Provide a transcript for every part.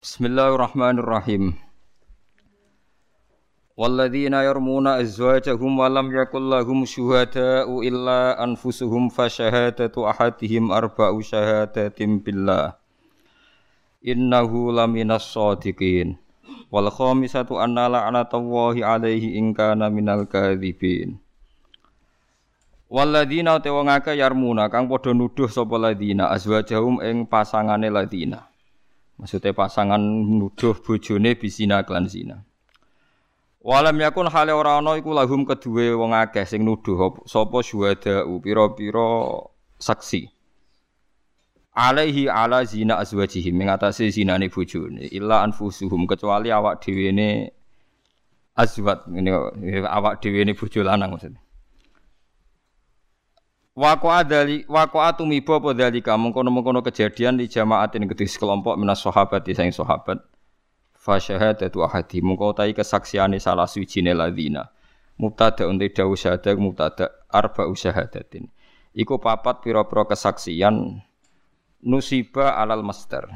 Bismillahirrahmanirrahim. Walladzina yarmuna azwajahum wa lam yakul lahum syuhada'u illa anfusuhum fa syahadatu ahadihim arba'u syahadatin billah. Innahu laminas shadiqin. Wal khamisatu anna la'natallahi alaihi in kana minal kadzibin. Walladzina te wong akeh yarmuna kang padha nuduh sapa ladina azwajahum ing pasangane ladina. Maksudnya pasangan nuduh bojone bisina klan zina. Walam yakun hale ora ana iku lahum kedue wong akeh sing nuduh sapa syuhada pira-pira saksi. Alaihi ala zina azwajihim atase zinane bojone illa anfusuhum kecuali awak dhewe ne azwat ini awak dhewe ne bojo lanang maksudnya. Wako adali wako atumiba apa dalika mengkono-mengkono kejadian di jamaatin kedhi sekelompok minas sahabat di saing sahabat. Fa syahadatu ahadi mengko tai kesaksiane salah suwijine ladina. Mubtada unte dawu syahadat mubtada arba usyahadatin. Iku papat pira-pira kesaksian nusiba alal master.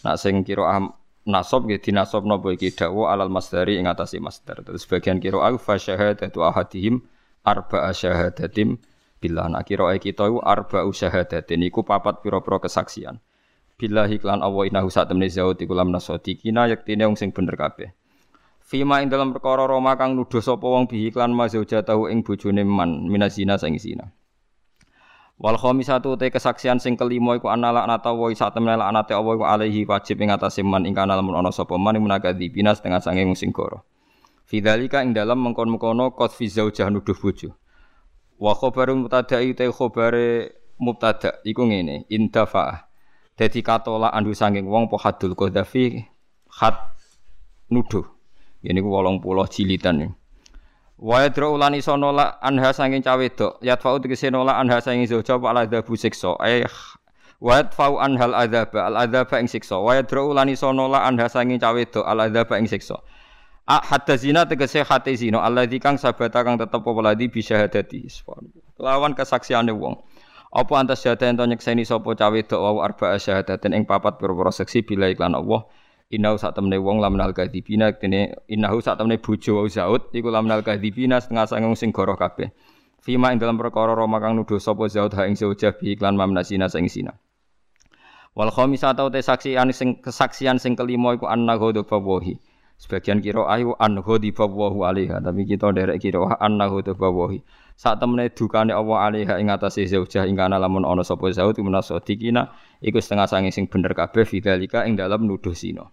Nak sing kira nasab nggih dinasab napa iki dawu alal masdari ing atase master. Terus bagian kira au fa syahadatu ahadihim arba syahadatim Bila nak kira kita iku arba usyahadatin iku papat pira-pira kesaksian. Billahi klan Allah innahu sak temne zaut iku lam nasadiqina yaktine wong sing bener kabeh. Fima ing dalam perkara Roma kang nuduh sapa wong bihi klan tahu ing bojone man minazina sing zina. Wal khamisatu te kesaksian sing kelima iku ana laknata wa sak temne laknate Allah iku alaihi wajib ing atase man ing kana lamun ana sapa man munakadzibina setengah sange sing goro. Fidzalika ing dalam mengkon-mengkono qad fi zaujah nuduh bojo. Wa khabarul mubtada'i te khabare mubtada iku ngene, indafa. Dadi katola andu sanging wong po hadul qadhafi khat nuduh. Ini ku 80 jilidan. Wa yadra ulani sono la anha sanging cawe dok. Yatfa'u tegese nola anha sanging wa ala dhabu siksa. Eh wa yadfa'u anhal adzaba al adzaba ing siksa. Wa yadra ulani sono la anha sanging cawe dok al adzaba ing siksa. A hadda zina tegese hate zina alladzi kang sabata kang tetep apa bisa hadati. Lawan kesaksiane wong. Apa antas syahada ento nyekseni sapa cawe dok wau arba syahadaten ing papat pira-pira seksi bila iklan Allah. Innahu sak temne wong lamnal kadzibina kene innahu sak temne bojo wau zaud iku lamnal kadzibina setengah sanging sing goroh kabeh. Fima ing dalam perkara Roma kang nuduh sapa zaud ha ing zaujah bi iklan mamnasina sing sina. Wal khamisatu te saksian sing kesaksian sing kelima iku anna ghadab wahi. Sebagian kira ayu an ghadiballahu alaiha, tapi kita derek kira anna ghadiballahu. Saat temene dukane Allah alaiha ing atase zaujah ing kana lamun ana sapa zaud dikina iku setengah sange sing bener kabeh fidzalika ing dalam nuduh sino.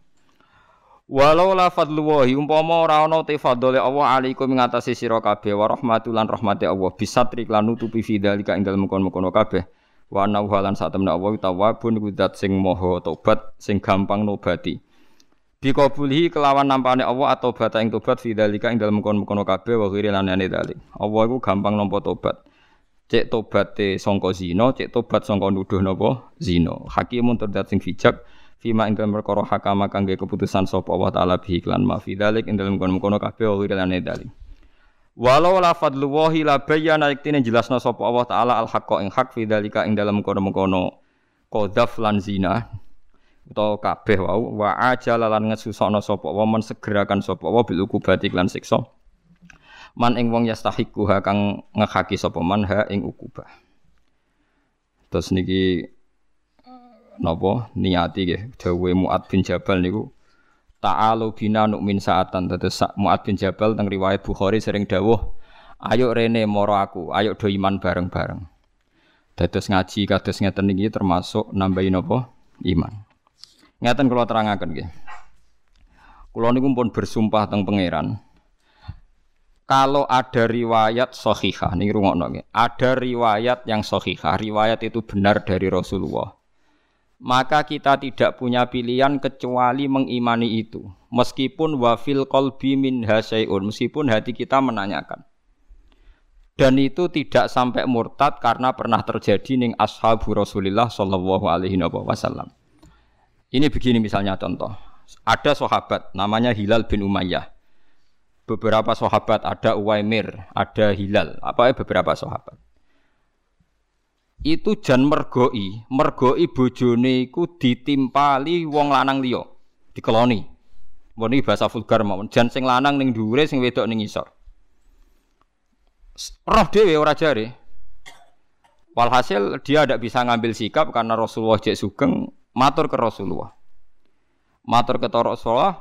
Walau la fadlullahi umpama ora ana te fadhole Allah alaikum ing atase sira kabeh wa rahmatulan rahmate Allah bisatri lan nutupi fidzalika ing dalem kono-kono kabeh. Wa anna lan sak temene Allah tawwabun iku sing maha tobat sing gampang nobati. Bikabulhi kelawan nampane Allah atau bata ing tobat fi dalika ing dalem kono-kono kabeh wa ghiri lan ane dalik. Allah iku gampang nampa tobat. Cek tobate sangka zina, cek tobat sangka nuduh napa zina. Hakimun terdat sing bijak fima ing dalem perkara hakama kangge keputusan sapa Allah taala bi iklan ma fi dalik ing dalem kono-kono kabeh wa ghiri lan ane dalik. Walau la fadlullahi la bayyana iktine jelasna sapa Allah taala al haqqa ing hak fi dalika ing dalem kono-kono qadzaf lan zina utawa kabeh wau wa ajala lan ngesusokno sapa wa men segerakan sapa wa bil ukubati lan siksa man ing wong yastahiku ha kang ngehaki sapa man ha ing ukubah. Terus niki napa? Niati nggih dawe Muad bin Jabal niku ta'alu bina min saatan. Tetes Muad bin Jabal teng riwayat Bukhari sering dawuh ayo rene moro aku ayo do iman bareng-bareng. Dados ngaji kados ngeten niki termasuk nambahi napa? Iman Ngeten kula terangaken nggih. Kula niku pun bersumpah teng pangeran. Kalau ada riwayat sahihah, nih rungokno nggih. Ada riwayat yang sahihah, riwayat itu benar dari Rasulullah. Maka kita tidak punya pilihan kecuali mengimani itu. Meskipun wafil qalbi min hasyai'un, meskipun hati kita menanyakan. Dan itu tidak sampai murtad karena pernah terjadi ning ashabu Rasulullah sallallahu alaihi wasallam. Ini begini misalnya contoh. Ada sahabat namanya Hilal bin Umayyah. Beberapa sahabat ada Uwaimir, ada Hilal, apa ya beberapa sahabat. Itu jan mergoi, mergoi bojone iku ditimpali wong lanang liya. dikeloni. Mbon iki bahasa vulgar mawon. Jan sing lanang ning dhuwure sing wedok ning isor. Roh dhewe ora jare. Walhasil dia tidak bisa ngambil sikap karena Rasulullah cek sugeng matur ke Rasulullah. Matur ke Rasulullah,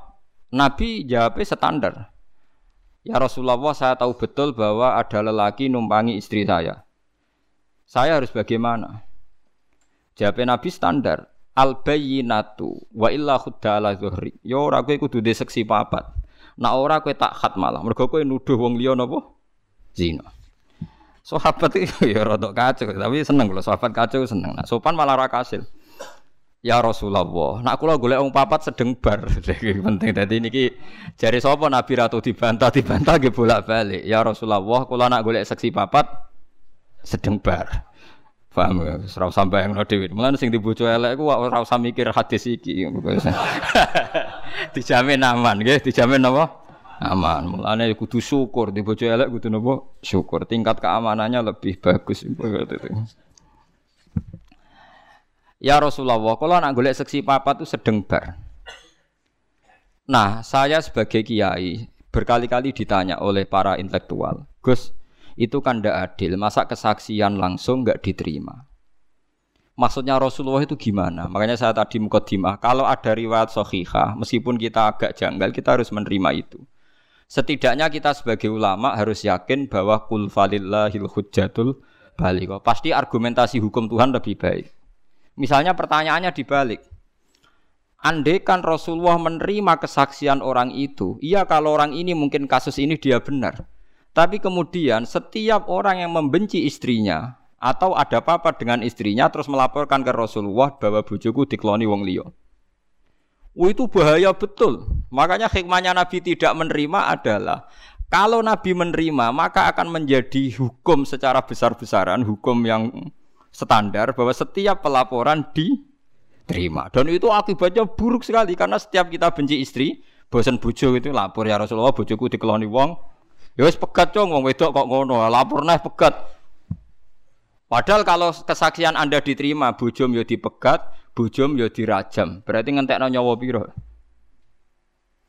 Nabi jawabnya standar. Ya Rasulullah, saya tahu betul bahwa ada lelaki numpangi istri saya. Saya harus bagaimana? Jawabnya Nabi standar. Al bayyinatu wa illa khudda ala zuhri. Ya ora kowe kudu de seksi papat. Nak ora kowe tak khat malah. Mergo kowe nuduh wong liya napa? Zina. Sahabat itu ya rada kacau, tapi seneng kalau sahabat kacau seneng. Nah, sopan malah ra kasil. Ya Rasulullah, nak kula golek wong papat sedeng bar. penting dadi niki jari sapa Nabi ratu dibantah dibantah nggih bolak-balik. Ya Rasulullah, kula nak golek seksi papat sedeng bar. Paham ya? Ora usah bayangno dhewe. Mulane sing dibojo elek ku ora usah mikir hadis iki. dijamin aman nggih, dijamin apa? aman. Mulane kudu syukur di bojo elek kudu nopo? Syukur. Tingkat keamanannya lebih bagus Ya Rasulullah, kalau nak golek seksi papa tuh sedeng bar. Nah, saya sebagai kiai berkali-kali ditanya oleh para intelektual, Gus, itu kan tidak adil. Masa kesaksian langsung nggak diterima? Maksudnya Rasulullah itu gimana? Makanya saya tadi mukadimah, kalau ada riwayat sohihah, meskipun kita agak janggal, kita harus menerima itu. Setidaknya kita sebagai ulama harus yakin bahwa kul falillahil hujjatul balik. Pasti argumentasi hukum Tuhan lebih baik. Misalnya pertanyaannya dibalik. Andai kan Rasulullah menerima kesaksian orang itu, iya kalau orang ini mungkin kasus ini dia benar. Tapi kemudian setiap orang yang membenci istrinya atau ada apa-apa dengan istrinya terus melaporkan ke Rasulullah bahwa bujuku dikloni wong liya. Oh, itu bahaya betul. Makanya hikmahnya Nabi tidak menerima adalah kalau Nabi menerima maka akan menjadi hukum secara besar-besaran, hukum yang standar bahwa setiap pelaporan diterima. Dan itu akibatnya buruk sekali karena setiap kita benci istri, bosan bojo itu lapor ya Rasulullah bojoku dikeloni wong. Ya wis pegat cong wong wedok kok ngono, lapor nah pegat. Padahal kalau kesaksian Anda diterima, bojom ya dipegat, bujum ya dirajam. Berarti ngentekno nyawa piro?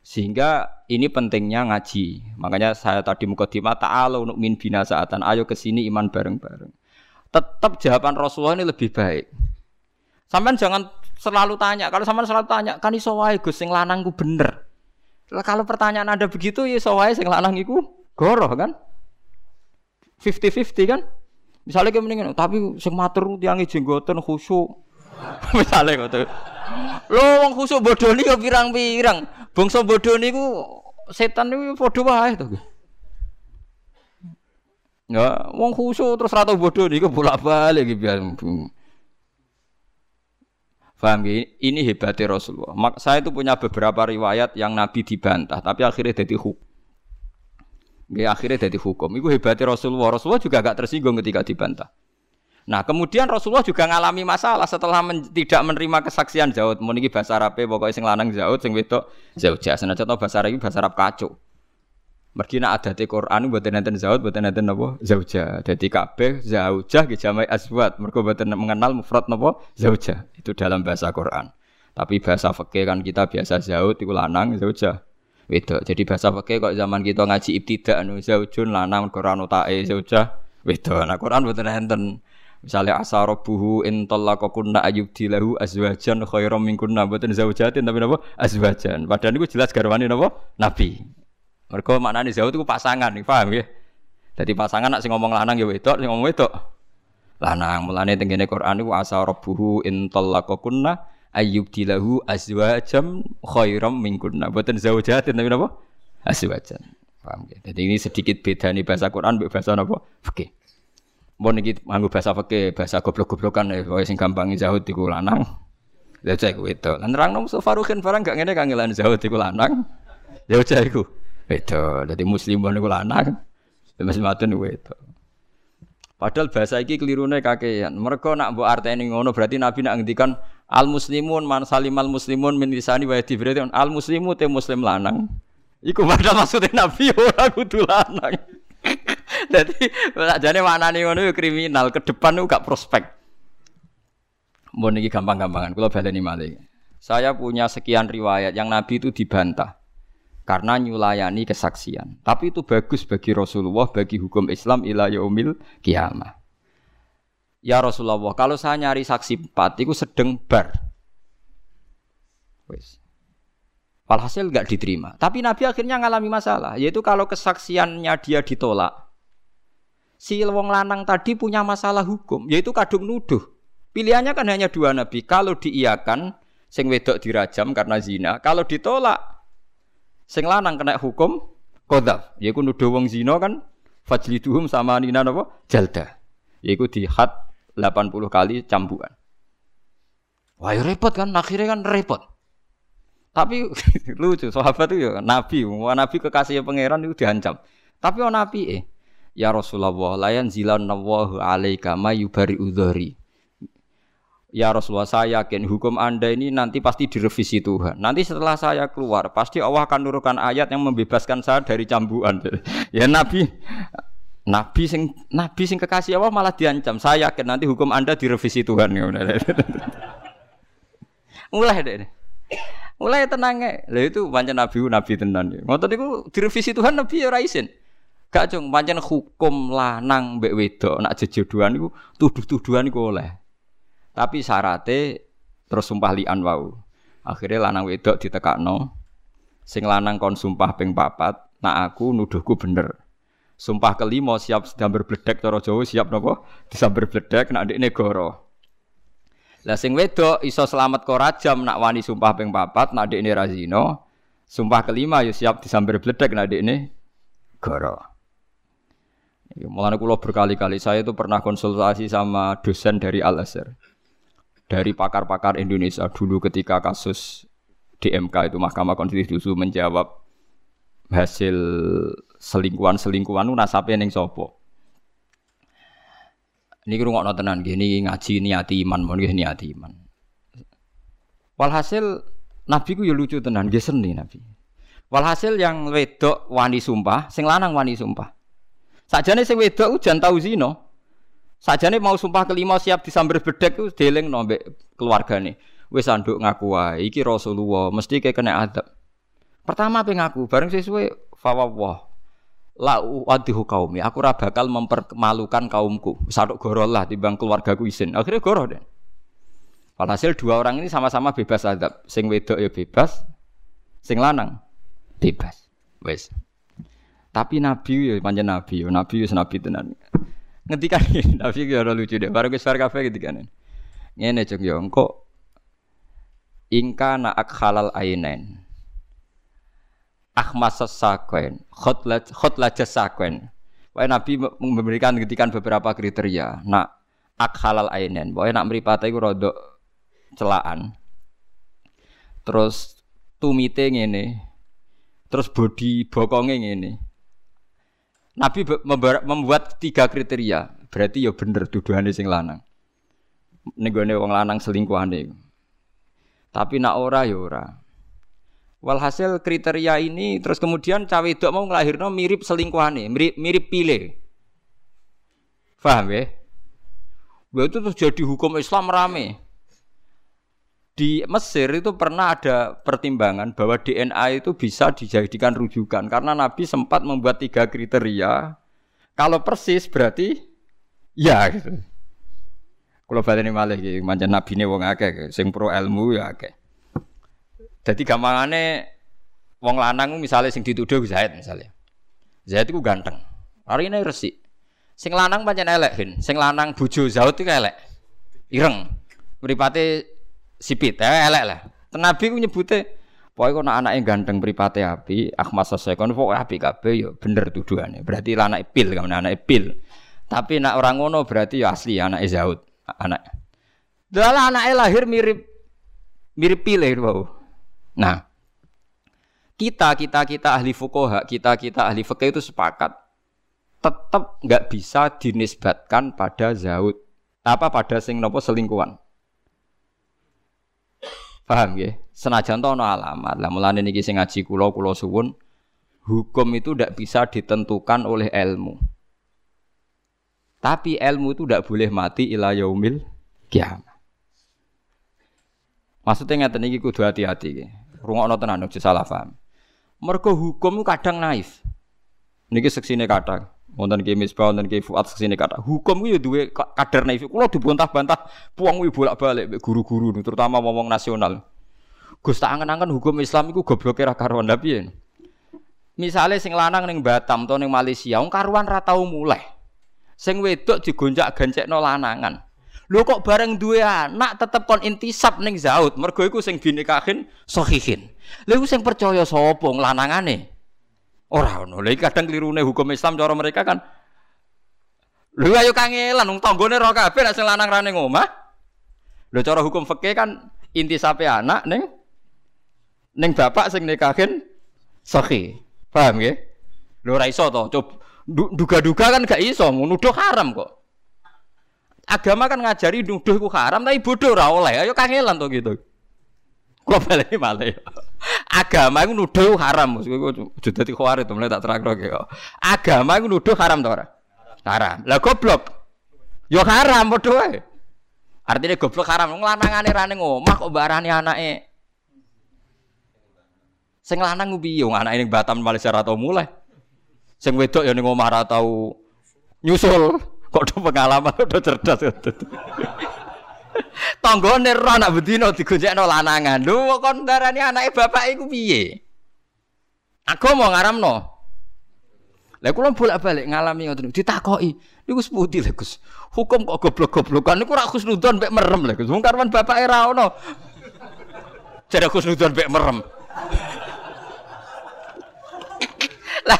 Sehingga ini pentingnya ngaji. Makanya saya tadi mukadimah ta'ala untuk min bina saatan. Ayo ke sini iman bareng-bareng. Tetap jawaban Rasulullah ini lebih baik. Sampai jangan selalu tanya. Kalau sampean selalu tanya, kan iso wae Gus sing lanang ku bener. Kalau pertanyaan Anda begitu ya iso wae sing lanang iku goroh kan? 50-50 kan? Misalnya kayak mendingan, tapi sing matur tiangi jenggoten khusyuk Misale ngono. Lho wong khusuk bodoh niku pirang-pirang. Bangsa bodoh niku setan niku padha wae to. Ya, wong khusuk terus rata bodoh niku bolak-balik iki biar. Paham? Ini hebatnya Rasulullah. Mak saya itu punya beberapa riwayat yang Nabi dibantah, tapi akhirnya jadi hukum. Ya, akhirnya jadi hukum. Itu hebatnya Rasulullah. Rasulullah juga agak tersinggung ketika dibantah. Nah, kemudian Rasulullah juga ngalami masalah setelah men tidak menerima kesaksian Zaud. Mau niki bahasa Arab pokoknya sing lanang Zaud, sing wedok Zaujah. Senajan to bahasa Arab bahasa Arab kacau. Mergi nak ada di Quran buat nanten Zaud, buat nanten napa Zaujah. Jadi kabeh Zaujah ki jamai aswad. Mergo buat mengenal mufrad napa Zaujah. Itu dalam bahasa Quran. Tapi bahasa fikih kan kita biasa Zaud iku lanang Zaujah. Wedok. Jadi bahasa fikih kok zaman kita ngaji ibtidak anu Zaujun lanang Quran utae Zaujah wedok. Nah Quran buat nanten Misalnya asa rabbuhu in talaqakunna dilahu azwajan khairam minkunna boten zaujatin tapi napa azwajan. Padahal niku jelas garwane napa? Nabi. Mergo maknane zauj itu pasangan, paham ya? Jadi pasangan nak sing ngomong lanang ya wedok, sing ngomong wedok lanang. Mulane teng kene Quran niku asa rabbuhu in talaqakunna dilahu azwajan khairam minkunna boten zaujatin tapi napa? Azwajan. Paham ya? Jadi ini sedikit beda nih bahasa Quran bahasa napa? Okay. Mbon iki nganggo bahasa fikih, bahasa goblok-goblokan ya, kowe sing gampang zahud iku lanang. Cek itu. Lan nerangno Mustafa Ruhin barang gak ngene kangelan zahud iku lanang. Cek iku. Itu. Dadi muslim niku lanang. Muslim matun niku itu. Padahal bahasa iki kelirune kakean. Mereka nak mbok arteni ngono berarti Nabi nak ngendikan al muslimun man salimal muslimun min lisani wa yadi berarti al muslimu te muslim lanang. Iku padahal maksudnya Nabi ora kudu lanang. Jadi jane maknane ngono yo kriminal, ke depan itu gak prospek. Mbon iki gampang-gampangan, kula baleni malih. Saya punya sekian riwayat yang Nabi itu dibantah karena nyulayani kesaksian. Tapi itu bagus bagi Rasulullah, bagi hukum Islam ila yaumil kiamah. Ya Rasulullah, kalau saya nyari saksi empat, itu sedang bar. Wes. Walhasil nggak diterima. Tapi Nabi akhirnya ngalami masalah, yaitu kalau kesaksiannya dia ditolak, si wong lanang tadi punya masalah hukum, yaitu kadung nuduh. Pilihannya kan hanya dua Nabi. Kalau diiakan, sing wedok dirajam karena zina. Kalau ditolak, Sing lanang kena hukum kodaf. Yaiku nuduh wong zina kan fajliduhum sama nina napa? Jalda. Yaiku di had 80 kali cambukan. Wah ya repot kan, akhirnya kan repot. Tapi lucu, sahabat itu ya nabi, wah nabi kekasih pangeran itu diancam. Tapi oh nabi eh, ya Rasulullah, layan zilan nawahu alaika mayubari udhari. Ya Rasulullah saya yakin hukum anda ini nanti pasti direvisi Tuhan. Nanti setelah saya keluar pasti Allah akan nurunkan ayat yang membebaskan saya dari cambuan. ya Nabi Nabi sing Nabi sing kekasih Allah malah diancam. Saya yakin nanti hukum anda direvisi Tuhan. Mulai deh. Mulai tenang Lah itu pancen Nabi Nabi tenan. Ngoten niku direvisi Tuhan Nabi ya raisin. Gak cung pancen hukum lanang mbek wedok nak jejodohan niku tuduh-tuduhan niku oleh. Tapi syaratnya terus sumpah lian wau. Akhirnya lanang wedok ditekakno. Sing lanang kon sumpah ping papat, nak aku nuduhku bener. Sumpah kelima siap sedang berbledek cara Jawa siap napa? Disambar bledek nak ndekne goro. Lah sing wedok iso selamat kok rajam nak wani sumpah ping papat nak ndekne razino. Sumpah kelima yo siap disambar bledek nak ndekne goro. Mulane kula berkali-kali saya itu pernah konsultasi sama dosen dari Al Azhar dari pakar-pakar Indonesia dulu ketika kasus DMK itu Mahkamah Konstitusi menjawab hasil selingkuhan-selingkuhan itu nasabnya ning sopo. Ini nggak tenan gini ngaji niati iman mau gini niati iman. Walhasil Nabi ku ya lucu tenan, gak seni Nabi. Walhasil yang wedok wani sumpah, sing lanang wani sumpah. Sajane sing wedok ujan tau zino. Sajane mau sumpah kelima siap disamber bedek ku deleng nombek keluargane. Wis anduk ngaku wae iki Rasulullah mesti kayak kena adab. Pertama pe ngaku bareng sesuai fawwah. La uadihu kaumi. Aku ora bakal mempermalukan kaumku. Saduk goro lah timbang keluargaku isin. Akhirnya goro deh. Walhasil dua orang ini sama-sama bebas adab. Sing wedok ya bebas, sing lanang bebas. Wes. Tapi Nabi ya panjang Nabi, ya Nabi ya Nabi tenan ngetikan tapi ya lucu deh. Baru gue kafe ngetikan ini. Cek yo engko ingka naak halal ainen. Akhmas sakwen khotla khotla jasakwen Wah Nabi memberikan ngetikan beberapa kriteria nak ak halal ainen. Wah nak meripate iku rodok celaan. Terus tumite ngene. Terus body bokonge ngene Nabi membuat tiga kriteria. Berarti ya bener tuduhane sing lanang. Nenggone wong lanang selingkuhane. Tapi nak ora ya ora. Walhasil kriteria ini terus kemudian cawe wedok mau nglahirno mirip selingkuhane, mirip mirip pile. Paham ya? Itu terus jadi hukum Islam rame di Mesir itu pernah ada pertimbangan bahwa DNA itu bisa dijadikan rujukan karena Nabi sempat membuat tiga kriteria. Kalau persis berarti ya gitu. Kalau ini malah gitu, macam Nabi ini wong akeh, sing pro ilmu ya akeh. Jadi gampangane wong lanang misalnya sing dituduh Zaid misalnya. Zaid itu ganteng. Hari ini resik. Sing lanang pancen elek, Sing lanang bojo Zaid itu elek. Ireng. Mripate sipit ya elek lah. Nabi ku nyebute pokoke kok anake ganteng mripate api, Ahmad Sasekon pokoke api kabeh ya bener tuduhane. Berarti anake pil kan anake pil. Tapi nak orang ngono berarti ya asli anake Zaud, anak. Dalah anake lahir mirip mirip pil bau. Nah, kita kita kita ahli fukoha, kita kita ahli fikih itu sepakat tetap nggak bisa dinisbatkan pada Zaud apa pada sing nopo selingkuhan. Paham ya? Senajan to ana alamat. Lah mulane niki sing ngaji kula kula suwun hukum itu tidak bisa ditentukan oleh ilmu. Tapi ilmu itu tidak boleh mati ila yaumil kiamat. Maksudnya ngeten iki kudu hati-hati. Rungokno tenan aja salah paham. Mergo hukum kadang naif. Niki seksine kadang. Wonten ki Misbah, wonten ki Fuad seksine kadang. Hukum ku ya duwe kadar naif. Kulo dibantah-bantah puang wi bolak-balik guru-guru terutama ngomong nasional. Gus tak angen-angen hukum Islam iku gobloke ra karuan lha piye? Misale sing lanang ning Batam to ning Malaysia, wong karuan ra tau mulai. Sing wedok digonjak-gancekno lanangan. Lho kok bareng duwe anak tetep kon intisab ning zaud, mergo iku sing binikahin sahihin. Lha iku sing percaya sapa lanangane? Ora ono. Lha kadang klirune hukum Islam cara mereka kan Lho ayo kangelan wong tanggane ora kabeh nek sing lanang ra ning omah. Lho cara hukum fikih kan intisape anak ning ning bapak sing nikahin sahih. Paham nggih? Lho ora iso to. Duga-duga kan gak iso, nuduh haram kok. Agama kan ngajari nuduh ku haram tapi bodoh ora oleh. Ayo kangelan to gitu. Kok balik malah ya. Agama iku nuduh haram. Aja dadi khawarit mulai tak terangno kok. Agama iku nuduh haram to ora? Haram. Lah goblok. Yo haram padha wae. Artinya goblok haram wong lanangane ra ning omah kok barani anake. Sing lanang ku piye wong anake ning Batam Malaysia ra mulai. Sing wedok ya ning omah nyusul. Kok do pengalaman do cerdas. Tanggane ora anak bedino digonjekno lanangan. Lho kon darani anake bapak iku piye? Aku mau ngaramno. Lah kula bolak-balik ngalami ngoten ditakoki. Niku seputi lho Gus. Hukum kok goblok-goblokan niku ora khusnudon mek merem lho Gus. Wong karwan bapake ra ono. Jare khusnudon mek merem. Lah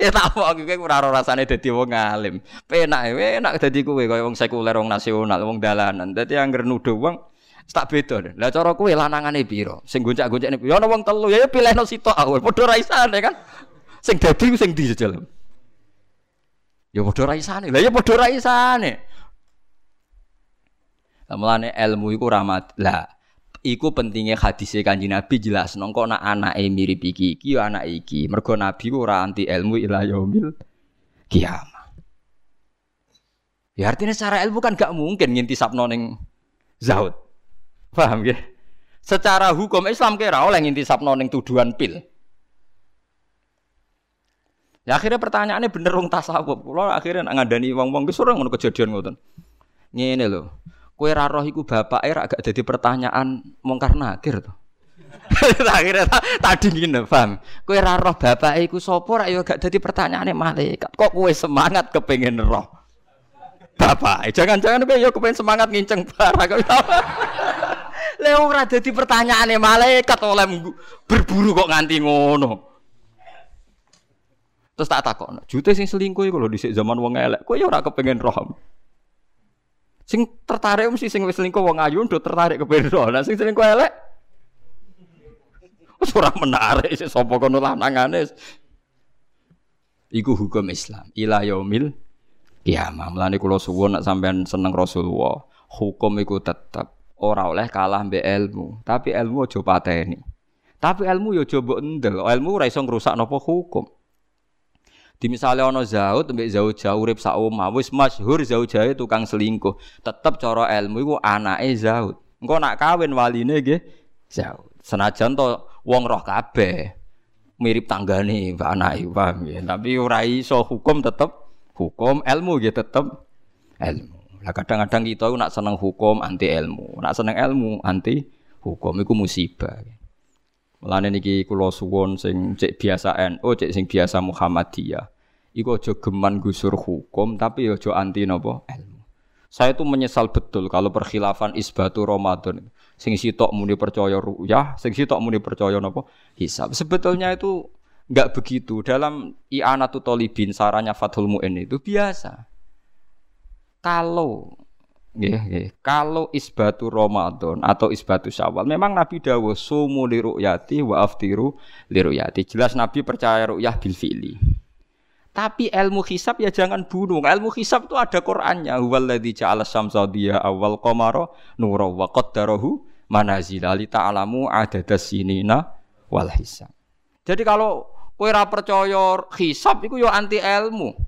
ya tak mau kowe ora rasane dadi wong alim. Penak ya enak dadi kowe kaya wong sekuler wong nasional, wong dalanan. Dadi anggere nuduh wong tak beda. Lah cara kowe lanangane pira? Sing goncak-goncakne ya ana wong telu ya pilihno sitok awal. Padha ra isane kan. Sing dadi sing di jejal. Ya padha ra isane. Lah ya padha ra isane. Mulane ilmu iku rahmat. Lah Iku pentingnya hadis kanji Nabi jelas nongko nak anak mirip iki iki anak iki. Mergo Nabi ora anti ilmu ila yaumil kiamah. Ya artinya secara ilmu kan gak mungkin ngintisap noning zaud. Paham ya? Secara hukum Islam kira oleh ngintisap noning tuduhan pil. Ya akhirnya pertanyaannya bener wong tasawuf. Kulo akhirnya ngadani wong-wong ki ora ngono kejadian ngoten. Ngene lho. Kue raroh iku bapak era agak jadi pertanyaan mongkar nakir tuh. Akhirnya tadi gini, paham? Kue raroh bapak iku sopo rak yo gak jadi pertanyaan malaikat. Kok kue semangat kepengen roh? Bapak, jangan-jangan kue yo kepengen semangat nginceng barang. Leo ora jadi pertanyaan malaikat oleh berburu kok nganti ngono. Terus tak takon, jute sing selingkuh iku lho dhisik zaman wong elek. Kowe ora kepengen roh. Sing tertarik mesti sing wis selingkuh wong ayu ndo tertarik ke bendo. Lah sing selingkuh elek wis ora menarik sik sapa kono lanangane. Iku hukum Islam. Ila yaumil kiamah. Mulane kula suwun nek sampean seneng Rasulullah, hukum iku tetep ora oleh kalah mbek ilmu, tapi ilmu aja pateni. Tapi ilmu yo aja mbok endel. Ilmu ora iso ngrusak napa hukum. Di misalnya ono zaud mbek zaud jauh urip sak omah wis masyhur zaud jauh tukang selingkuh. Tetep cara ilmu iku anake zaud. Engko nak kawin waline nggih zaud. Senajan to wong roh kabeh mirip tanggane mbak anake paham ya. Tapi ora iso hukum tetep hukum ilmu nggih tetep ilmu. Lah kadang-kadang kita nak seneng hukum anti ilmu, nak seneng ilmu anti hukum iku musibah. Mulane niki kula suwun sing cek biasa NU, cek sing biasa Muhammadiyah. Iku aja geman gusur hukum tapi aja anti napa ilmu. Saya tuh menyesal betul kalau perkhilafan isbatu Ramadan. Sing sitok muni percaya ruyah, sing sitok muni percaya napa hisab. Sebetulnya itu enggak begitu. Dalam i'anatu talibin sarannya Fathul Mu'in itu biasa. Kalau Kalau isbatu Ramadan atau isbatu Syawal, memang Nabi dawuh sumu li ru'yati wa aftiru li ru'yati. Jelas Nabi percaya ru'yah bil fi'li. Tapi ilmu hisab ya jangan bunuh. Ilmu hisab itu ada Qur'annya. Huwallazi ja'ala syamsa diya awal qamara nura wa qaddarahu manazila li ta'lamu adadas sinina wal hisab. Jadi kalau kowe ora percaya hisab iku ya anti ilmu.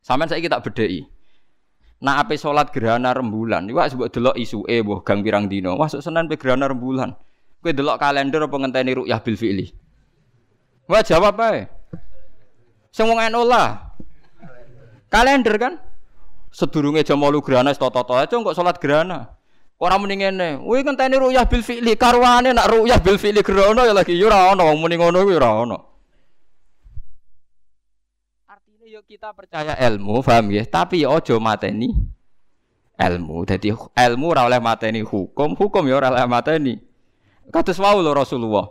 Sampeyan saiki tak bedheki. Nak ape salat gerhana rembulan, iku sebut delok isuke mbah gang pirang dina. Wah sok senen pe gerhana rembulan. Kowe delok kalender apa ngenteni ru'yah bil fi'li? Wah jawab ae. Sing wong lah. Kalender kan? Sedurunge jam 8 gerhana toto-toto aja kok salat gerhana. Ora muni ngene. Kuwi ngenteni ru'yah bil fi'li, karwane nak ru'yah bil fi'li gerhana ya lagi ya ora wong kuwi ora ono. yuk kita percaya ilmu, paham ya? Tapi ya ojo mateni ilmu. Jadi ilmu ora oleh mateni hukum, hukum ya ora oleh mateni. Kados wau lho Rasulullah.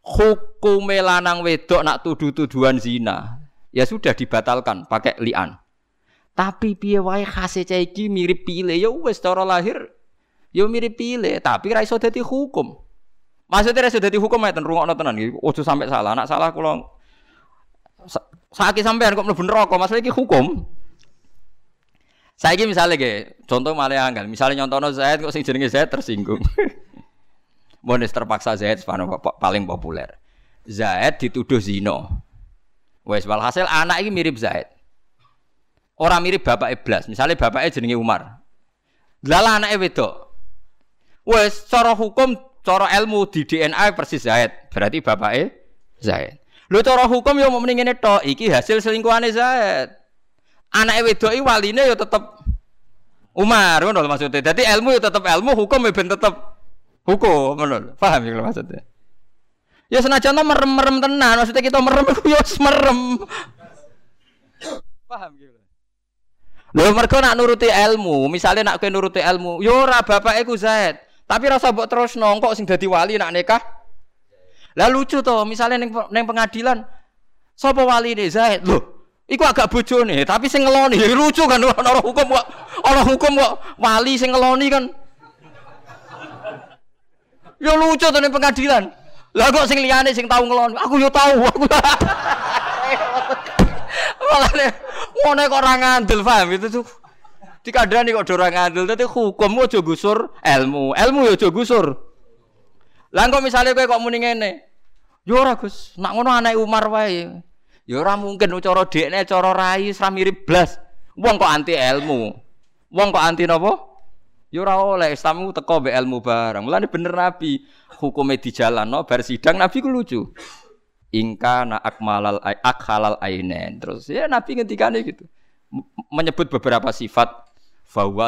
Hukum lanang wedok nak tuduh-tuduhan zina, ya sudah dibatalkan pakai lian. Tapi piye wae khase iki mirip pile ya wis cara lahir ya mirip pile, tapi ra iso dadi hukum. Maksudnya ra iso dadi hukum ya rungokno tenan iki, ojo sampai salah. Nak salah kula sakit sampean kok mlebu neraka, masalah iki hukum. Saiki misalnya ge, contoh malah anggal, misalnya nyontono Zaid kok sing jenenge Zaid tersinggung. Monis terpaksa Zaid paling populer. Zaid dituduh zino. Wes walhasil anak ini mirip Zaid. Orang mirip bapak Iblas, misalnya bapaknya jenenge Umar. Lala anaknya wedok. Wes cara hukum, cara ilmu di DNA persis Zaid. Berarti bapaknya Zaid. Lho cara hukum ya mau mendingin itu, iki hasil selingkuhane Zaid. Anak wedok iki waline ya tetep Umar ngono maksudnya. Jadi ilmu ya tetep ilmu, hukum ya ben tetep hukum ngono. Paham ya maksudnya? Ya senajan to merem-merem tenan, maksudnya kita merem ya merem. Paham gitu. Lho mergo nak nuruti ilmu, misalnya nak kowe nuruti ilmu, yo ora bapak iku Zaid. Tapi rasa mbok terus nongkok sing dadi wali nak nikah lah lucu toh, misalnya neng, neng pengadilan, sapa wali ini Zaid, loh, iku agak nih, tapi sing ngeloni, ya lucu kan orang hukum kok, orang hukum kok wali sing ngeloni kan. Ya lucu tuh neng pengadilan. Lah kok sing liyane sing tahu ngeloni, aku yo tahu, aku. Makane ngene kok ora ngandel, paham itu tuh. Dikandani kok ora ngandel, dadi hukum aja gusur ilmu, ilmu yo aja gusur. Lah misalnya kowe kok muni ngene. Yo ora Gus, nak ngono anak Umar wae. Yo ora mungkin cara dekne cara rai ora mirip blas. Wong kok anti ilmu. Wong kok anti napa? Yo ora oleh Islam teko mbek ilmu bareng. Mulane bener Nabi hukume di jalan no bar sidang Nabi ku lucu. Ingka na akmalal akhalal ainen. Terus ya Nabi ngendikane gitu. Menyebut beberapa sifat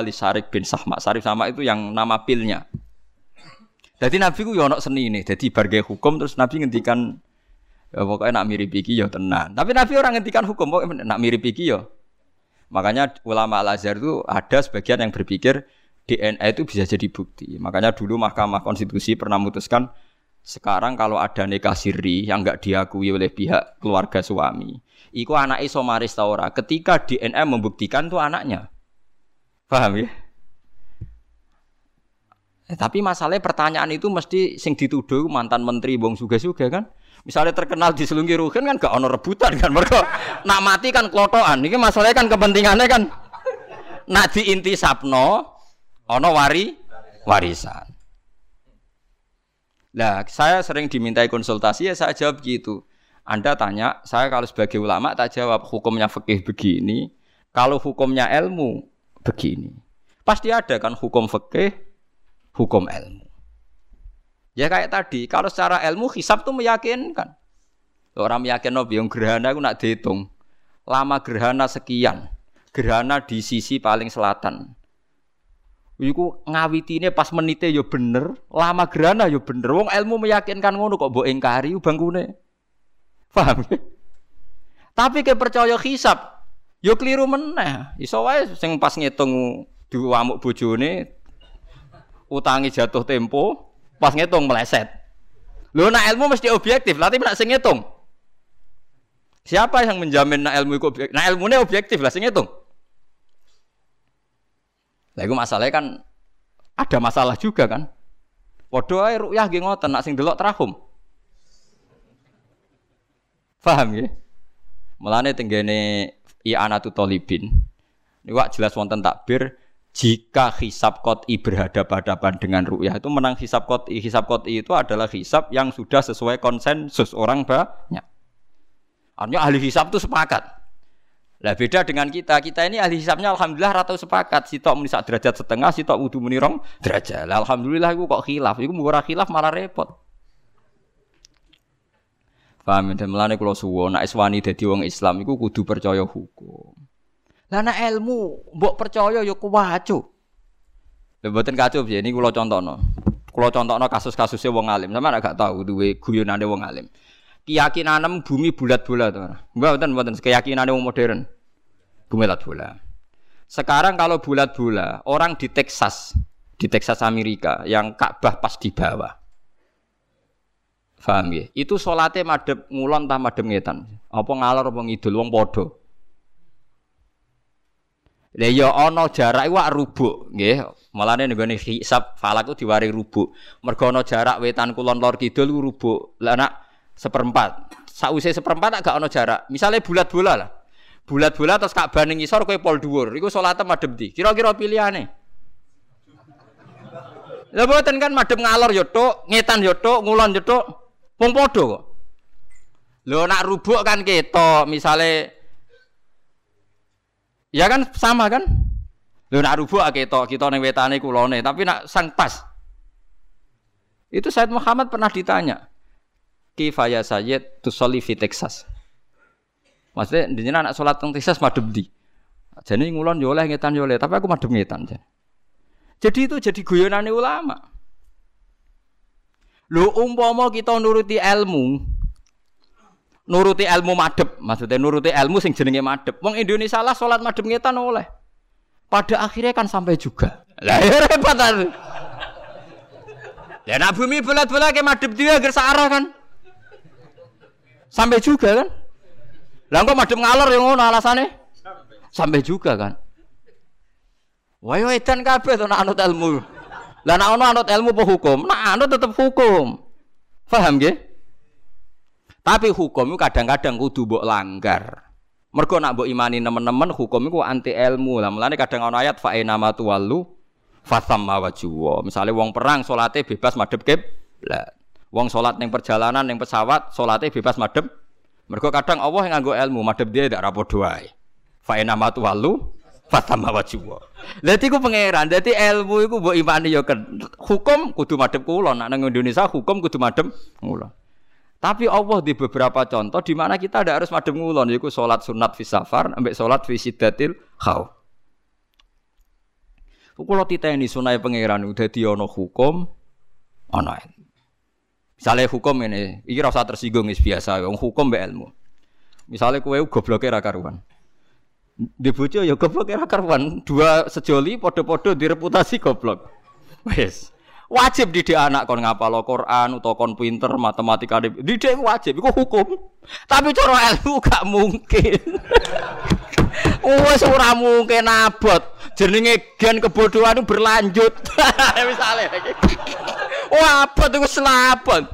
li Sarik bin Sahma. Sarik sama itu yang nama pilnya. Jadi Nabi ku yo ono seni ini. Jadi barge hukum terus Nabi ngendikan ya pokoknya nak mirip iki yo tenan. Tapi Nabi orang ngendikan hukum pokoknya nak mirip iki yo. Makanya ulama Al Azhar itu ada sebagian yang berpikir DNA itu bisa jadi bukti. Makanya dulu Mahkamah Konstitusi pernah memutuskan sekarang kalau ada nikah siri yang enggak diakui oleh pihak keluarga suami, iku anak iso maris taura. Ketika DNA membuktikan tuh anaknya. Paham ya? Eh, tapi masalahnya pertanyaan itu mesti sing dituduh mantan menteri bong suga-suga kan. Misalnya terkenal di selungi rugen kan gak ono rebutan kan mereka nak mati kan klotoan. Ini masalahnya kan kepentingannya kan nak di inti sapno ono wari warisan. Nah, saya sering dimintai konsultasi ya saya jawab gitu. Anda tanya, saya kalau sebagai ulama tak jawab hukumnya fikih begini, kalau hukumnya ilmu begini. Pasti ada kan hukum fikih, hukum ilmu. Ya kayak tadi, kalau secara ilmu hisab tuh meyakinkan. Orang meyakin nabi yang gerhana aku nak dihitung. Lama gerhana sekian. Gerhana di sisi paling selatan. Iku ngawitine pas menite yo ya bener, lama gerhana yo ya bener. Wong ilmu meyakinkan ngono kok mbok ingkari bangkune. Paham? Tapi ke percaya hisab, yo keliru meneh. Iso wae sing pas ngitung amuk bojone utangi jatuh tempo, pas ngitung meleset. Lho nak ilmu mesti objektif, lah tapi nak sing ngitung. Siapa yang menjamin nak ilmu itu objektif? Nah ilmunya objektif lah sing ngitung. Lah iku masalahnya kan ada masalah juga kan. Padha ae rukyah nggih ngoten nak sing delok terahum. Paham ya? Mulane tenggene i'anatu talibin. Niku jelas wonten takbir jika hisab kot'i berhadapan-hadapan dengan ru'yah itu menang hisab kot'i. Hisab kot'i itu adalah hisab yang sudah sesuai konsensus orang banyak. Artinya ahli hisab itu sepakat. Lah beda dengan kita. Kita ini ahli hisabnya alhamdulillah ratau sepakat. Sitok muni sak derajat setengah, sitok wudu muni rong derajat. Lah alhamdulillah iku kok khilaf. Iku ora khilaf malah repot. Paham dan melane kula suwon nek wani Islam iku kudu percaya hukum. Lah nek ilmu mbok percaya ya kuwacu. Lha mboten kacau piye ini kula contohno. Kula contohno kasus-kasusnya wong alim. Sama gak tahu duwe guyonane wong alim keyakinan bumi bulat-bulat Mboten mboten keyakinan wong modern. Bumi bulat-bulat. Sekarang kalau bulat-bulat, orang di Texas, di Texas Amerika yang Ka'bah pas di bawah. Paham ya? Itu solatnya madep ngulon ta madep ngetan. Apa ngalor apa ngidul wong padha. Lah ya ana jarak iku rubuk, nggih. Malane nggone hisab falak ku diwari rubuk. Mergo ana jarak wetan kulon lor kidul ku rubuk. Lah nak seperempat. Sausé seperempat agak ono jarak. Misalnya bulat bola lah. Bulat bola terus Ka'bah ning ngisor kowe pol dhuwur. Iku salate madhep ndi? Kira-kira pilihane. Lah boten kan madhep ngalor yo tok, ngetan yo tok, ngulon yo tok. Wong padha kok. Lho nak rubuk kan ketok, misale Ya kan sama kan? Lho nak rubuk ketok, kita ning wetane kulone, tapi nak sang pas. Itu Said Muhammad pernah ditanya kifaya sayyid tusolli fi Texas. Maksudnya dinjen anak sholat teng Texas madem di. Jadi ngulon yo oleh ngetan yo tapi aku madem ngetan. Jadi itu jadi guyonane ulama. Lu umpama kita nuruti ilmu, nuruti ilmu madep, maksudnya nuruti ilmu sing jenenge madep. Wong Indonesia lah sholat madem ngetan oleh. Pada akhirnya kan sampai juga. Lah ya repot Ya nak bumi bulat-bulat kayak madep dia agar searah kan. Sampai juga kan? Lah kok madhep ngalor yang ngono alasane? Sampai juga kan? Wah yo edan kabeh to anut ilmu. Lah nek ana anut ilmu apa hukum? Nak anut tetep hukum. Paham nggih? Tapi hukum kadang-kadang kudu mbok langgar. Mergo nak mbok imani nemen-nemen hukum itu anti ilmu. Lah mulane kadang ana ayat fa nama tuwallu fasamma wajhu. Misale wong perang salate bebas madhep kiblat. Wong sholat neng perjalanan neng pesawat sholatnya bebas madem. Mereka kadang Allah yang nganggo ilmu madem dia tidak rapor doai. Fa ina matu walu fatama wajibwa. Dadi ku pangeran, dadi ilmu iku mbok imani ya hukum kudu madem kula, nak Indonesia hukum kudu madem kula. Tapi Allah di beberapa contoh di mana kita tidak harus madem ngulon, yaitu sholat sunat fi safar, ambek sholat fi sidatil khaw. Kalau ini sunai pangeran udah diono hukum, ono Misalnya hukum ini, ini rasa tersinggung is biasa, wong hukum be ilmu. Misalnya kue goblok ra karuan. Di ya goblok ra karuan. Dua sejoli podo-podo direputasi goblok. Wes. Wajib didik anak kon ngapal Quran utawa kon pinter matematika didik wajib iku hukum. Tapi cara ilmu gak mungkin. Wes ora mungkin abot. Jenenge gen kebodohan berlanjut. Misalnya Wah, apa tuh selapon?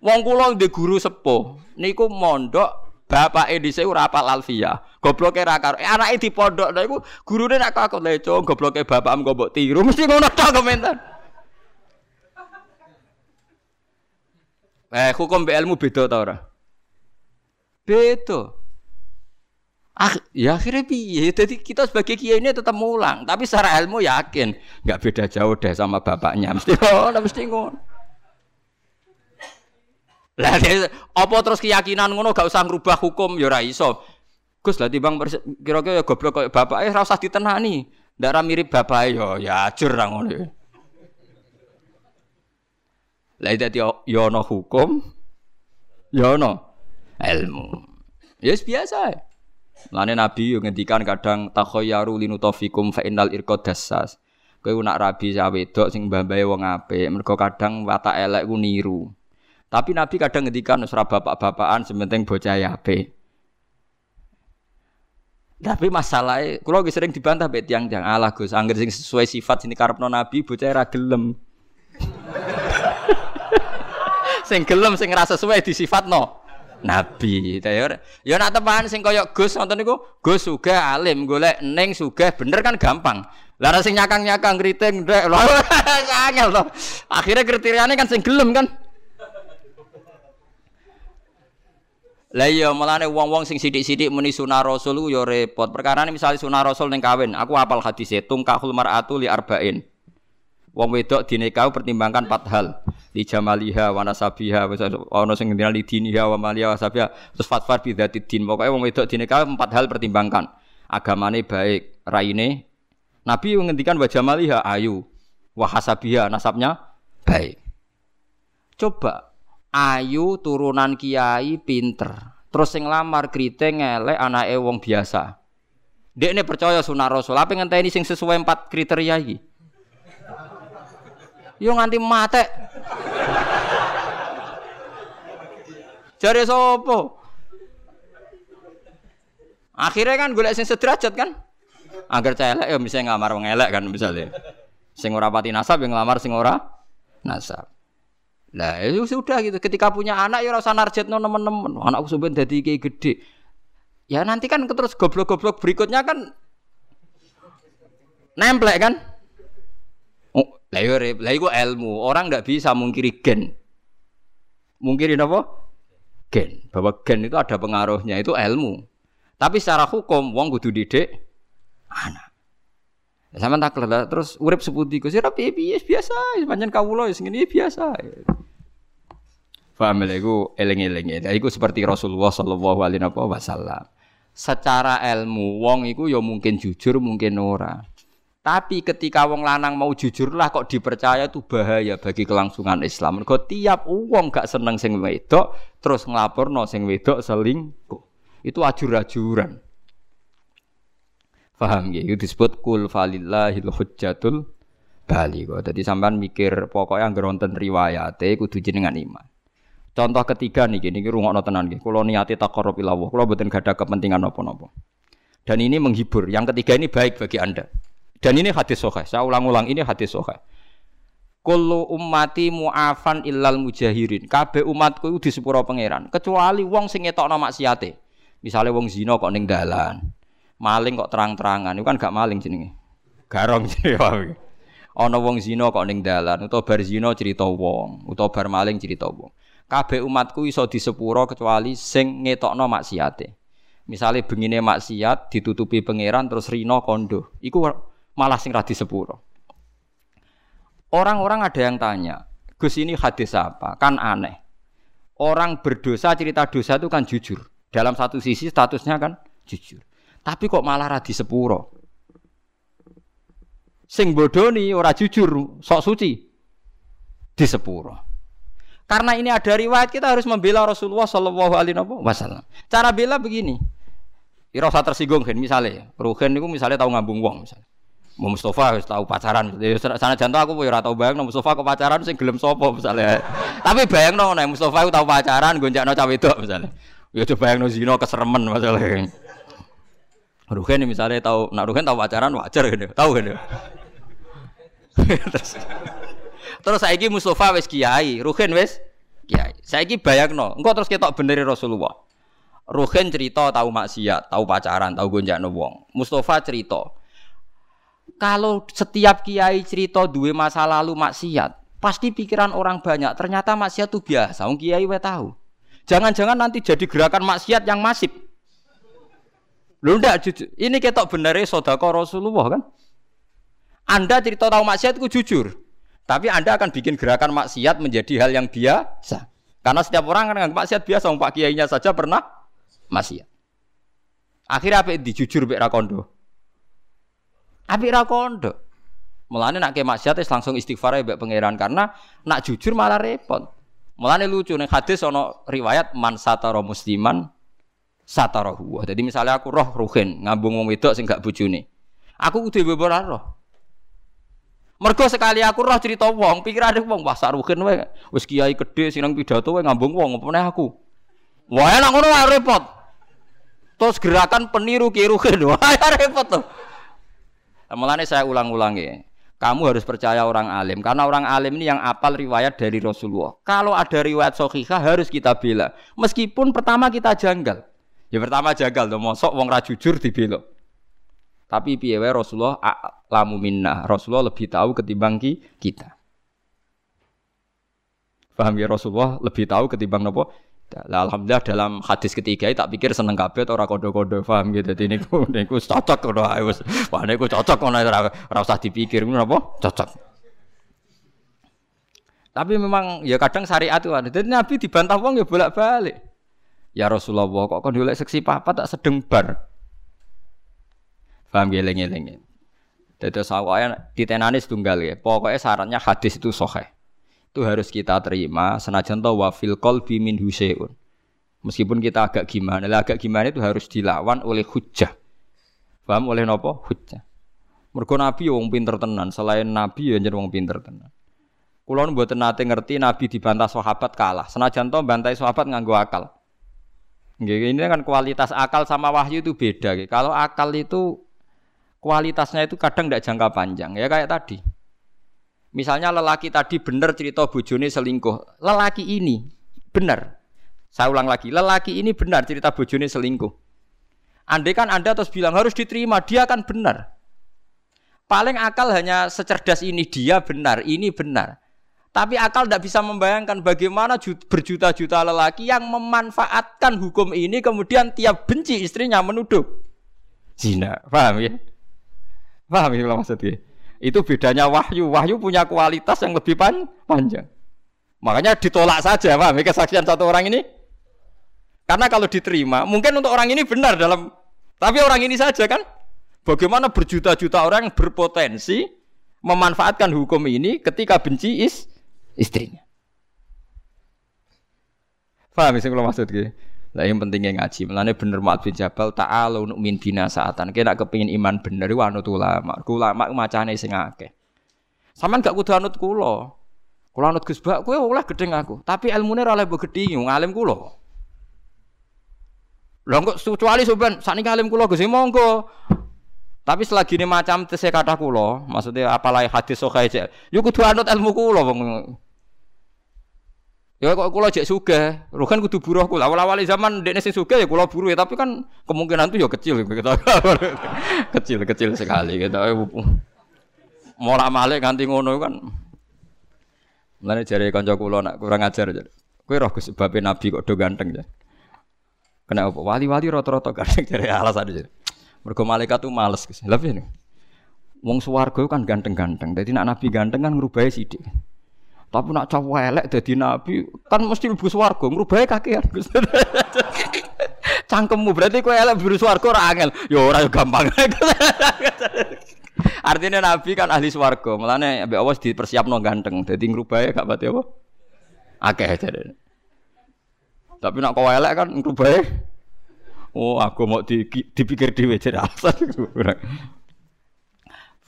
Wong kula ndek guru sepuh, niku mondok bapake dhisik ora apal alfiyah. Gobloke ra karo. Eh, anake di pondok lha iku gurune nek kok leco gobloke bapakmu kok mbok tiru mesti ngono tok komentar. Eh, hukum be ilmu beda ta ora? Beda. Ah, ya akhirnya piye? Jadi kita sebagai kiai ini tetap mulang, tapi secara ilmu yakin nggak beda jauh deh sama bapaknya. Mesti ngono, mesti ngono. Lah apa terus keyakinan ngono gak usah ngerubah hukum ya ora iso. Gus lah timbang kira-kira ya goblok koyo bapake ora usah ditenani. Ndak mirip bapak yo ya ajur ngono. Lah dadi yo ono hukum, yo ono ilmu. Ya yes, biasa. Ya. Lane Nabi yo ngendikan kadang takhayyaru linutofikum fa innal irqad dassas. Kowe nak rabi sak wedok sing mbambahe wong apik, mergo kadang watak elek ku niru. Tapi Nabi kadang ngendikan ora bapak-bapakan sementing bocah ya apik. Tapi masalahnya, kalau sering dibantah bet tiang tiang Allah gus, angger sing sesuai sifat sini karepno Nabi, bocah ra gelem. Sing gelem sing rasa sesuai di sifat no nabi. Ya ya nak teman sing kaya Gus nonton niku, Gus sugih alim, golek ning sugih bener kan gampang. Lah sing nyakang-nyakang kriting ndek lho. Angel to. Akhirnya kriteriane kan sing gelem kan. Lah iya mulane wong-wong sing sithik-sithik muni sunah rasul ku ya repot. Perkara ini misalnya sunah rasul ning kawin, aku apal hadis tungkahul mar'atu li arba'in. Wong wedok dinekau pertimbangkan empat hal. Li jamaliha wa nasabiha ana sing ngendina li diniha wa maliha wa sabiha terus fatfar bi dzati din. Pokoke wong wedok dinekau empat hal pertimbangkan. Agamane baik, raine Nabi ngendikan wa jamaliha ayu, wa hasabiha nasabnya baik. Coba ayu turunan kiai pinter terus sing lamar kriting elek anake wong biasa Dek ini percaya sunah rasul apa ngenteni sing sesuai empat kriteria iki yo nganti mate jare sopo akhirnya kan golek sing sederajat kan agar celek ya misalnya ngamar wong elek kan misalnya sing ora pati nasab yang ngamar sing ora nasab Lah itu ya sudah gitu. Ketika punya anak ya rasa narjetno teman-teman. Anakku sebenarnya jadi kayak gede. Ya nanti kan terus goblok-goblok berikutnya kan nemplek kan? Lah yo iya, lah iku ilmu. Orang ndak bisa mungkiri gen. Mungkiri apa? Gen. Bahwa gen itu ada pengaruhnya, itu ilmu. Tapi secara hukum wong kudu didik anak. Sama tak terus urip seputi ku sira piye piye biasa, pancen kawula sing ngene biasa. Paham lha iku eling-eling. Iku seperti Rasulullah sallallahu alaihi wasallam. Secara ilmu wong iku ya mungkin jujur, mungkin ora. Tapi ketika wong lanang mau jujur lah kok dipercaya itu bahaya bagi kelangsungan Islam. Mergo tiap wong gak seneng sing wedok terus nglaporno sing wedok selingkuh. Itu ajur-ajuran. Paham ya? Itu disebut kul falillahil hujjatul baligh. Dadi sampean mikir pokoknya anggere wonten riwayate kudu jenengan iman. Contoh ketiga nih gini, rungokno tenan nggih. Kula niati taqarrub ila Allah. Kula mboten gadah kepentingan apa-apa. Dan ini menghibur. Yang ketiga ini baik bagi Anda. Dan ini hadis sahih. Saya ulang-ulang ini hadis sahih. Kullu ummati mu'afan illal mujahirin. Kabeh umatku itu di sepuro pangeran, kecuali wong sing ngetokno maksiate. Misalnya wong zina kok ning dalan. Maling kok terang-terangan. Itu kan gak maling jenenge. Garong jenenge ana wong zina kok ning dalan. Utawa bar zina cerita wong. Utawa bar maling cerita wong. Kabeh umatku iso disepuro kecuali sing ngetokno maksiate. Misale bengine maksiat ditutupi pangeran terus rino kondo. Iku malah sing ra disepuro orang-orang ada yang tanya Gus ini hadis apa kan aneh orang berdosa cerita dosa itu kan jujur dalam satu sisi statusnya kan jujur tapi kok malah radi sepuro. Sing bodoni ora jujur, sok suci di sepuro. Karena ini ada riwayat kita harus membela Rasulullah Shallallahu Alaihi Wasallam. Cara bela begini. Ira usah tersinggung kan misalnya, Ruhen itu misalnya tahu ngambung wong misalnya. Mau Mustafa harus tahu pacaran. Ya, sana jantung aku ya tahu bayang Mustafa kok pacaran sing gelem sopo misalnya. Tapi bayang no, Mustafa itu tahu pacaran gonjak no cawe itu misalnya. Ya coba bayang no zino keseremen masalah. Ruhen misalnya tahu, nak Ruhen tahu pacaran wajar gitu, tahu gitu. terus, terus saya Mustafa wes kiai, Ruhen wes kiai. Saya bayangno, engkau terus ketok bener Rasulullah. Ruhen cerita tahu maksiat, tahu pacaran, tahu gonjak wong. Mustafa cerita, kalau setiap kiai cerita dua masa lalu maksiat, pasti pikiran orang banyak. Ternyata maksiat itu biasa, Wong kiai we tahu. Jangan-jangan nanti jadi gerakan maksiat yang masif. Lu ndak jujur. Ini ketok benernya sodako Rasulullah kan? Anda cerita tahu maksiat itu jujur. Tapi Anda akan bikin gerakan maksiat menjadi hal yang biasa. Karena setiap orang kan maksiat biasa, Pak Kiainya saja pernah maksiat. Akhirnya apa dijujur Bek Rakondo? Abi Rakondo. Mulane nak ke maksiat langsung istighfar ya Pangeran karena nak jujur malah repot. Mulane lucu nih hadis ono riwayat man satara musliman satarahu. Jadi misalnya aku roh ruhin ngambung wong wedok sing gak bojone. Aku kudu beber roh. Mergo sekali aku roh cerita wong, pikirane wong wah sak ruhin wae. Wis kiai gede sinang pidato wae ngambung wong apa aku. Wah enak ngono repot. Terus gerakan peniru ki ruhin wah repot tuh. Mulane saya ulang-ulangi. Kamu harus percaya orang alim karena orang alim ini yang apal riwayat dari Rasulullah. Kalau ada riwayat sahihah harus kita bela. Meskipun pertama kita janggal. Ya pertama jagal dong, mosok wong ra jujur dibelok. Tapi piye Rasulullah lamu minna. Rasulullah lebih tahu ketimbang kita. Paham ya Rasulullah lebih tahu ketimbang nopo Lah alhamdulillah dalam hadis ketiga tak pikir seneng kabeh ora kodo-kodo paham gitu. Dadi niku niku cocok ae wis. Wah niku cocok ngono ora ora usah dipikir ngono apa? Cocok. Tapi memang ya kadang syariat itu ada. Nabi dibantah wong ya bolak-balik. Ya Rasulullah kok kon golek seksi papa tak sedeng bar. Paham geleng-geleng. Dadi sawaya ditenani setunggal ya. Pokoknya syaratnya hadis itu sahih itu harus kita terima senajan tahu wafil qalbi min huseun. Meskipun kita agak gimana, agak gimana itu harus dilawan oleh hujah. Paham oleh nopo? Hujah. Mergo Nabi ya wong pinter tenan, selain Nabi ya jeneng wong pinter tenan. Kulo mboten nate ngerti Nabi dibantah sahabat kalah. Senajan to bantai sahabat nganggo akal. Nggih, ini kan kualitas akal sama wahyu itu beda. Kalau akal itu kualitasnya itu kadang tidak jangka panjang. Ya kayak tadi. Misalnya lelaki tadi benar cerita bojone selingkuh. Lelaki ini benar. Saya ulang lagi, lelaki ini benar cerita bojone selingkuh. Andai kan Anda terus bilang harus diterima, dia akan benar. Paling akal hanya secerdas ini dia benar, ini benar. Tapi akal tidak bisa membayangkan bagaimana berjuta-juta lelaki yang memanfaatkan hukum ini kemudian tiap benci istrinya menuduh zina. Paham ya? Paham ya maksudnya? Itu bedanya wahyu. Wahyu punya kualitas yang lebih pan panjang. Makanya ditolak saja, paham? Kesaksian satu orang ini. Karena kalau diterima, mungkin untuk orang ini benar dalam tapi orang ini saja kan. Bagaimana berjuta-juta orang berpotensi memanfaatkan hukum ini ketika benci is istrinya. Paham sih kalau maksudnya? Lah yang pentingnya ngaji. Mulane bener Mu'adz bin Jabal ta'ala untuk min bina saatan. Kena kepingin iman bener iku anut ulama. Ulama macane sing akeh. Saman gak kudu anut kula. Kula anut Gus Bak kowe oleh gedeng aku. Tapi ilmune ora oleh mbok gedhi ngalim kula. Lah kok kecuali sampean sakniki alim kula Gus monggo. Tapi selagi ini macam tese kata kula, maksudnya apalagi hadis sahih cek. Yo kudu anut ilmu kula Ya kok kula jek sugih, kan kudu buruh kula. Awal-awal zaman dekne sing sugih ya kula buruh ya, tapi kan kemungkinan itu ya kecil gitu. kecil kecil sekali gitu. Mola malik ganti ngono kan. Mulane jare kanca kula nak kurang ajar aja. Kowe roh Gus babe Nabi kok do ganteng ya. Kena apa? Wali-wali rata-rata ganteng jare alasan aja. Mergo malaikat tuh males Gus. Lha piye Wong swarga kan ganteng-ganteng. Dadi nak Nabi ganteng kan ngrubahi sithik. Tapi nak cowok elek jadi nabi kan mesti lebih swarga, ngrubahe kakean. Cangkemmu berarti kowe elek biru swarga ora angel. Ya ora ya gampang. Artinya nabi kan ahli swarga, mulane ambek Allah dipersiapno ganteng. Dadi ngrubahe gak pati apa? Akeh jare. Tapi nak kowe elek kan ngrubahe Oh, aku mau di, dipikir dhewe jare alasan.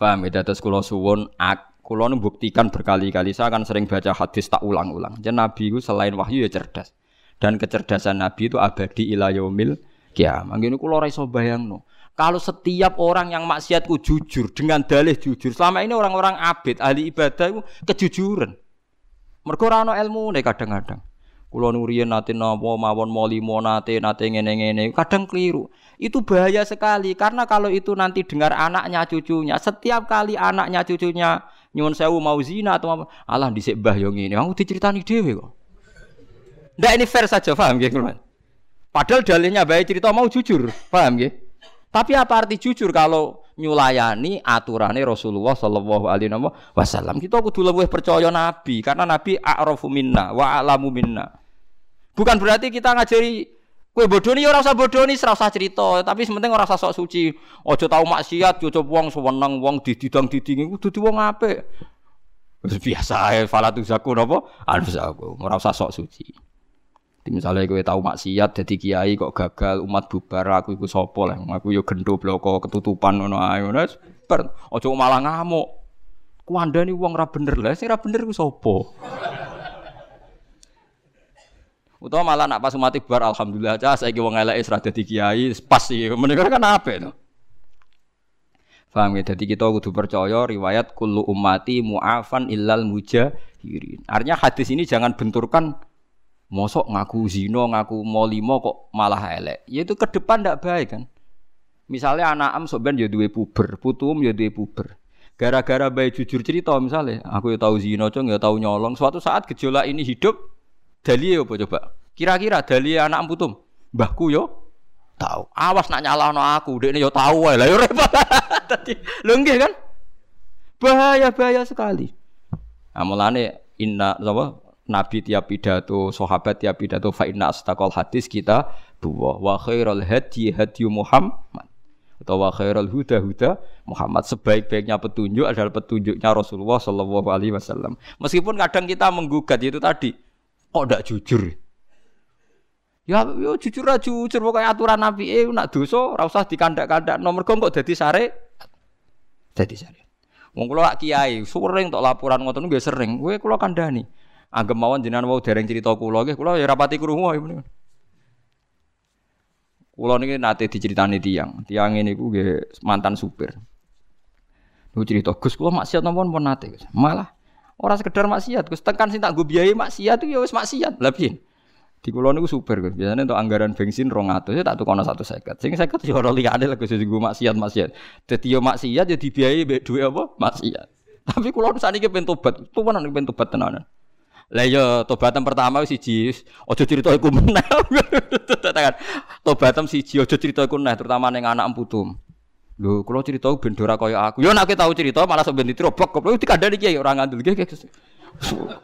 Paham ya, terus kula suwun ak Kulo buktikan berkali-kali saya akan sering baca hadis tak ulang-ulang. Jadi Nabi itu selain wahyu ya cerdas. Dan kecerdasan Nabi itu abadi ila yaumil kiamat. Ngene kulo ora iso bayangno. Kalau setiap orang yang maksiatku jujur dengan dalih jujur, selama ini orang-orang abid ahli ibadah itu kejujuran. Mergo ora ana ilmu kadang-kadang. Kulo nuriyen nate napa mawon molimo nate nate ngene-ngene, kadang keliru. Itu bahaya sekali karena kalau itu nanti dengar anaknya cucunya, setiap kali anaknya cucunya nyuwun sewu mau zina atau apa, alah dhisik mbah yo ngene, aku diceritani dhewe kok. Ndak ini fair saja, paham nggih kulo. Padahal dalilnya baik cerita mau jujur, paham nggih? Tapi apa arti jujur kalau nyulayani aturannya Rasulullah Shallallahu Alaihi Wasallam? Kita kudu lebih percaya Nabi karena Nabi a'rafu minna wa a'lamu minna. Bukan berarti kita ngajari kue bodoh nih orang usah bodoh nih serasa cerita, tapi sementing orang sok suci. Ojo tahu maksiat, ojo wong sewenang wong dididang didingi, kudu di wong ape. Biasa ya, falatu zaku nopo, anu zaku, orang usah sok suci. Misalnya gue tahu maksiat jadi kiai kok gagal umat bubar aku ikut sopo lah aku yo gendo bloko ketutupan ngono ae ngono ojo malah ngamuk kuandani wong ra bener lah sing ra bener ku sopo Utawa malah nak pas mati bar alhamdulillah aja saya wong elek wis dadi kiai pas iki. Menika kan apik to. Paham ya? Jadi kita kudu percaya riwayat kullu ummati mu'afan illal mujahirin. Artinya hadis ini jangan benturkan mosok ngaku zino, ngaku molimo kok malah elek. Ya itu ke depan ndak baik kan. Misalnya anak am sok ben ya duwe puber, putum ya duwe puber. Gara-gara baik jujur cerita misalnya, aku ya tahu zino, cong ya tahu nyolong. Suatu saat gejolak ini hidup, Dalile apa coba? Kira-kira dari anak putum, mbahku yo tahu. Awas nak nyalahno aku, dekne yo tahu wae. Lah yo repot. Dadi lho nggih kan? Bahaya bahaya sekali. Nah, mulane inna apa Nabi tiap pidato, sahabat tiap pidato fa inna astaqal hadis kita dua wa khairul hadi hadi Muhammad atau wa khairul huda huda Muhammad sebaik-baiknya petunjuk adalah petunjuknya Rasulullah Shallallahu alaihi wasallam. Meskipun kadang kita menggugat itu tadi kok tidak jujur. Ya, yo jujur aja jujur pokoknya aturan Nabi eh nak dosa ora usah dikandak-kandak nomor kok dadi sare dadi sare. Wong kula kiai sering tok laporan ngoten nggih sering. Kowe kula kandhani. Anggap mawon jenengan wau dereng cerita kula nggih, kula ya rapati krungu ya Kula niki nate diceritani tiang. Tiang ini ku mantan supir. Lu cerita Gus kula maksiat napa pun nate. Malah ora sekedar maksiat Gus, tekan sing tak nggo biayai maksiat itu ya wis maksiat. Lah piye? Di kula niku supir Gus. Biasane untuk anggaran bensin 200 ya tak tukono 150. Sing 50 ya ora liyane lek Gus nggo maksiat maksiat. Dadi yo maksiat ya dibiayai mbek dhuwit apa? Maksiat. Tapi kula sakniki pengen tobat, tuwanan pengen tobat tenanan. Lah iya tobatan pertama siji aja cerita iku meneh. Tobatan siji aja cerita iku meneh terutama ning anak putum. Lho kula cerita ben ora kaya aku. Yo nek tahu cerita malah sok ben ditrobok goblok dikandani kiai ora ngandel. Nggih.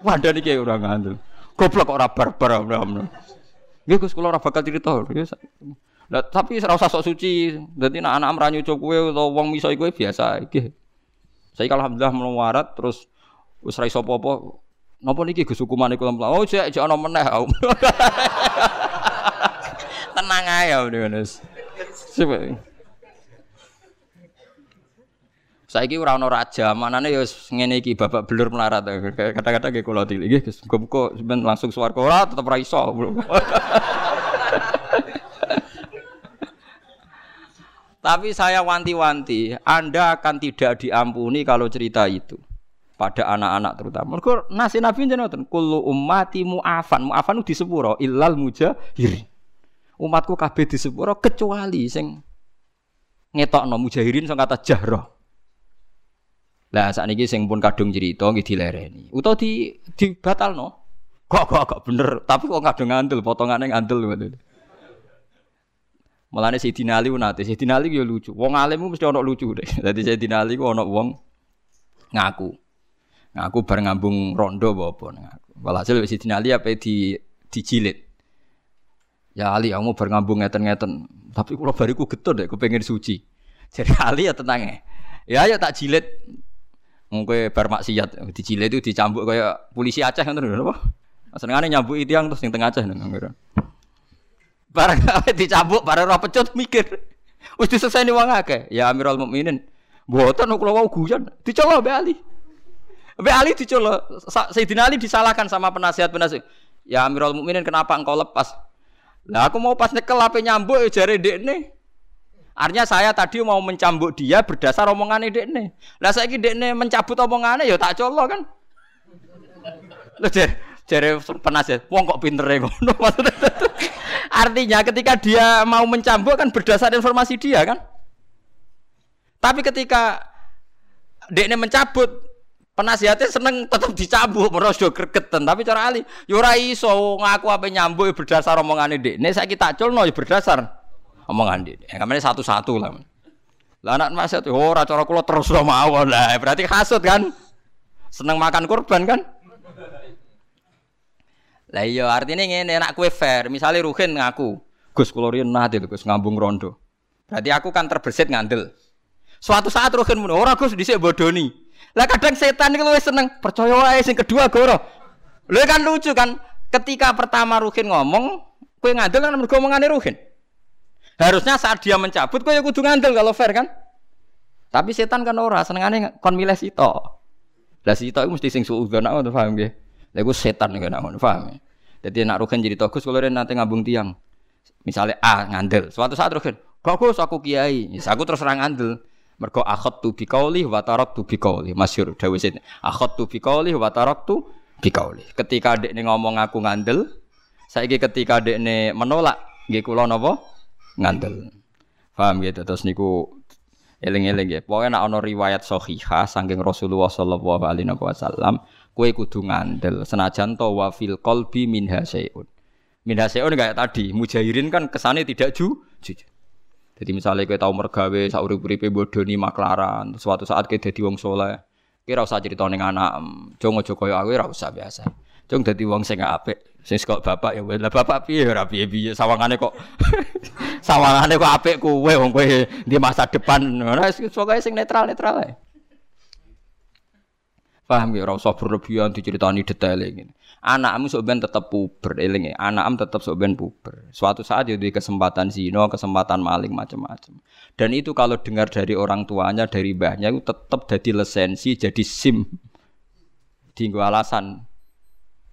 Wandani kiai ora ngandel. Goblok kok ora barbar. Nggih Gus kula ora bakal cerita. Lah tapi ora sok suci. Dadi nek anak mranyu cok kowe utawa wong miso iku biasa. Saya alhamdulillah melawarat terus wis ra iso apa-apa Napa niki Gus hukumane kula Oh, jek jek ana meneh. Tenang ae ya Mas. Coba. Saiki ora ana raja, manane ya ngene iki babak belur melarat. Kata-kata nggih kula tili nggih Gus. Muga langsung swarga ora tetep ra iso. Tapi saya wanti-wanti, Anda akan tidak diampuni kalau cerita itu pada anak-anak terutama. Nasi Nabi jenengan kullu ummati mu'afan. Mu'afan di sepuro illal mujahiri. Umatku kabeh di sepuro kecuali sing ngetokno mujahirin sing kata jahroh. Lah sakniki sing pun kadung cerita nggih dilereni. Utawa di dibatalno. Kok kok kok bener, tapi kok kadung ngandel potongane ngandel ngoten. Mulane Sayyidina Ali nate, Sayyidina Ali yo lucu. Wong alim mesti ana lucu deh. Dadi Sayyidina Ali ku ana wong ngaku. Aku bar ngambung rondo apa ngaku. Walhasil wis dinali apa di dijilid. Ya Ali, kamu bar ngambung ngeten-ngeten. Tapi kalau bariku getun deh, aku pengen suci. Jadi Ali ya tenang ya. Ya ya tak jilid. Mungkin bar maksiat dijilid itu dicambuk kayak polisi Aceh kan terus apa? Senengane nyambuk itu yang terus yang tengah Aceh nang Barang dicambuk, barang roh pecut mikir. Wis diseseni wong akeh. Ya Amirul Mukminin. Mboten kula wau guyon. Dicoba Mbak Ali. Mbak Ali dicolok, Sayyidina Ali disalahkan sama penasihat-penasihat. Ya Amirul Mukminin kenapa engkau lepas? Lah aku mau pas nyekel apa nyambuk ya jare dekne. Artinya saya tadi mau mencambuk dia berdasar omongan dekne. Lah saiki dekne mencabut omongannya ya tak colok kan. Lah jare jare penasihat, wong kok pinter ya ngono Artinya ketika dia mau mencambuk kan berdasar informasi dia kan. Tapi ketika dekne mencabut Penasihatnya seneng tetap dicambuk meroso gregetan, tapi cara ali yo ora iso ngaku apa nyambuk berdasar omongane Dekne saiki tak culno ya berdasar omongan Dekne. Ya kamane satu-satu lah. Lah anak nasihat oh, ora cara kula terus mawon lah. Berarti hasut kan? Seneng makan kurban kan? Lah iya artinya ngene nek kue fair, misalnya Ruhin ngaku, Gus kula riyen nate Gus ngambung rondo. Berarti aku kan terbersit ngandel. Suatu saat Ruhin muni, ora Gus dhisik bodoni. Lah kadang setan itu lebih seneng percaya wae sing kedua goro. Lha kan lucu kan ketika pertama Ruhin ngomong, kowe ngandel kan mergo omongane Ruhin. Harusnya saat dia mencabut kowe ya kudu ngandel kalau fair kan? Tapi setan kan ora senengane kon milih sito. Lah sito iku mesti sing suudzon aku paham nggih. Lah iku setan kan ngono paham. Jadi nak Ruhin jadi togus kalau nanti ngabung tiang. Misalnya A ngandel, suatu saat Ruhin, bagus aku kiai, ya, aku terus orang ngandel. Mergo tu bi qauli wa taraktu bi qauli. Masyhur dawuh sini. tu bi qauli wa taraktu bi qauli. Ketika dekne ngomong aku ngandel, saiki ketika dekne menolak nggih kula napa? Ngandel. Paham gitu terus niku eling-eling ya. Pokoke nek ana riwayat sahihah saking Rasulullah sallallahu alaihi wasallam, kowe kudu ngandel senajan to wa fil qalbi minha syai'un. Minaseon kayak tadi, mujahirin kan kesannya tidak ju, jujur. Jadi misalnya kita tahu mergawe saurip-uripe bodoni maklaran, suatu saat kita jadi wong soleh, kira usah cerita ning anak, jong aja koyo aku ora usah biasa. Jong dadi wong sing apik, sing kok bapak ya lah bapak piye ora piye-piye sawangane kok sawangane kok apik kowe wong kowe di masa depan. Ora pokoke sing netral-netral ae. Paham ya, ora usah berlebihan diceritani detail ini. Anakmu sok ben tetep puber eling ya. Anakmu tetep sok ben puber. Suatu saat ya di kesempatan zina, kesempatan maling macam-macam. Dan itu kalau dengar dari orang tuanya, dari mbahnya itu tetep jadi lisensi, jadi SIM. Dinggo alasan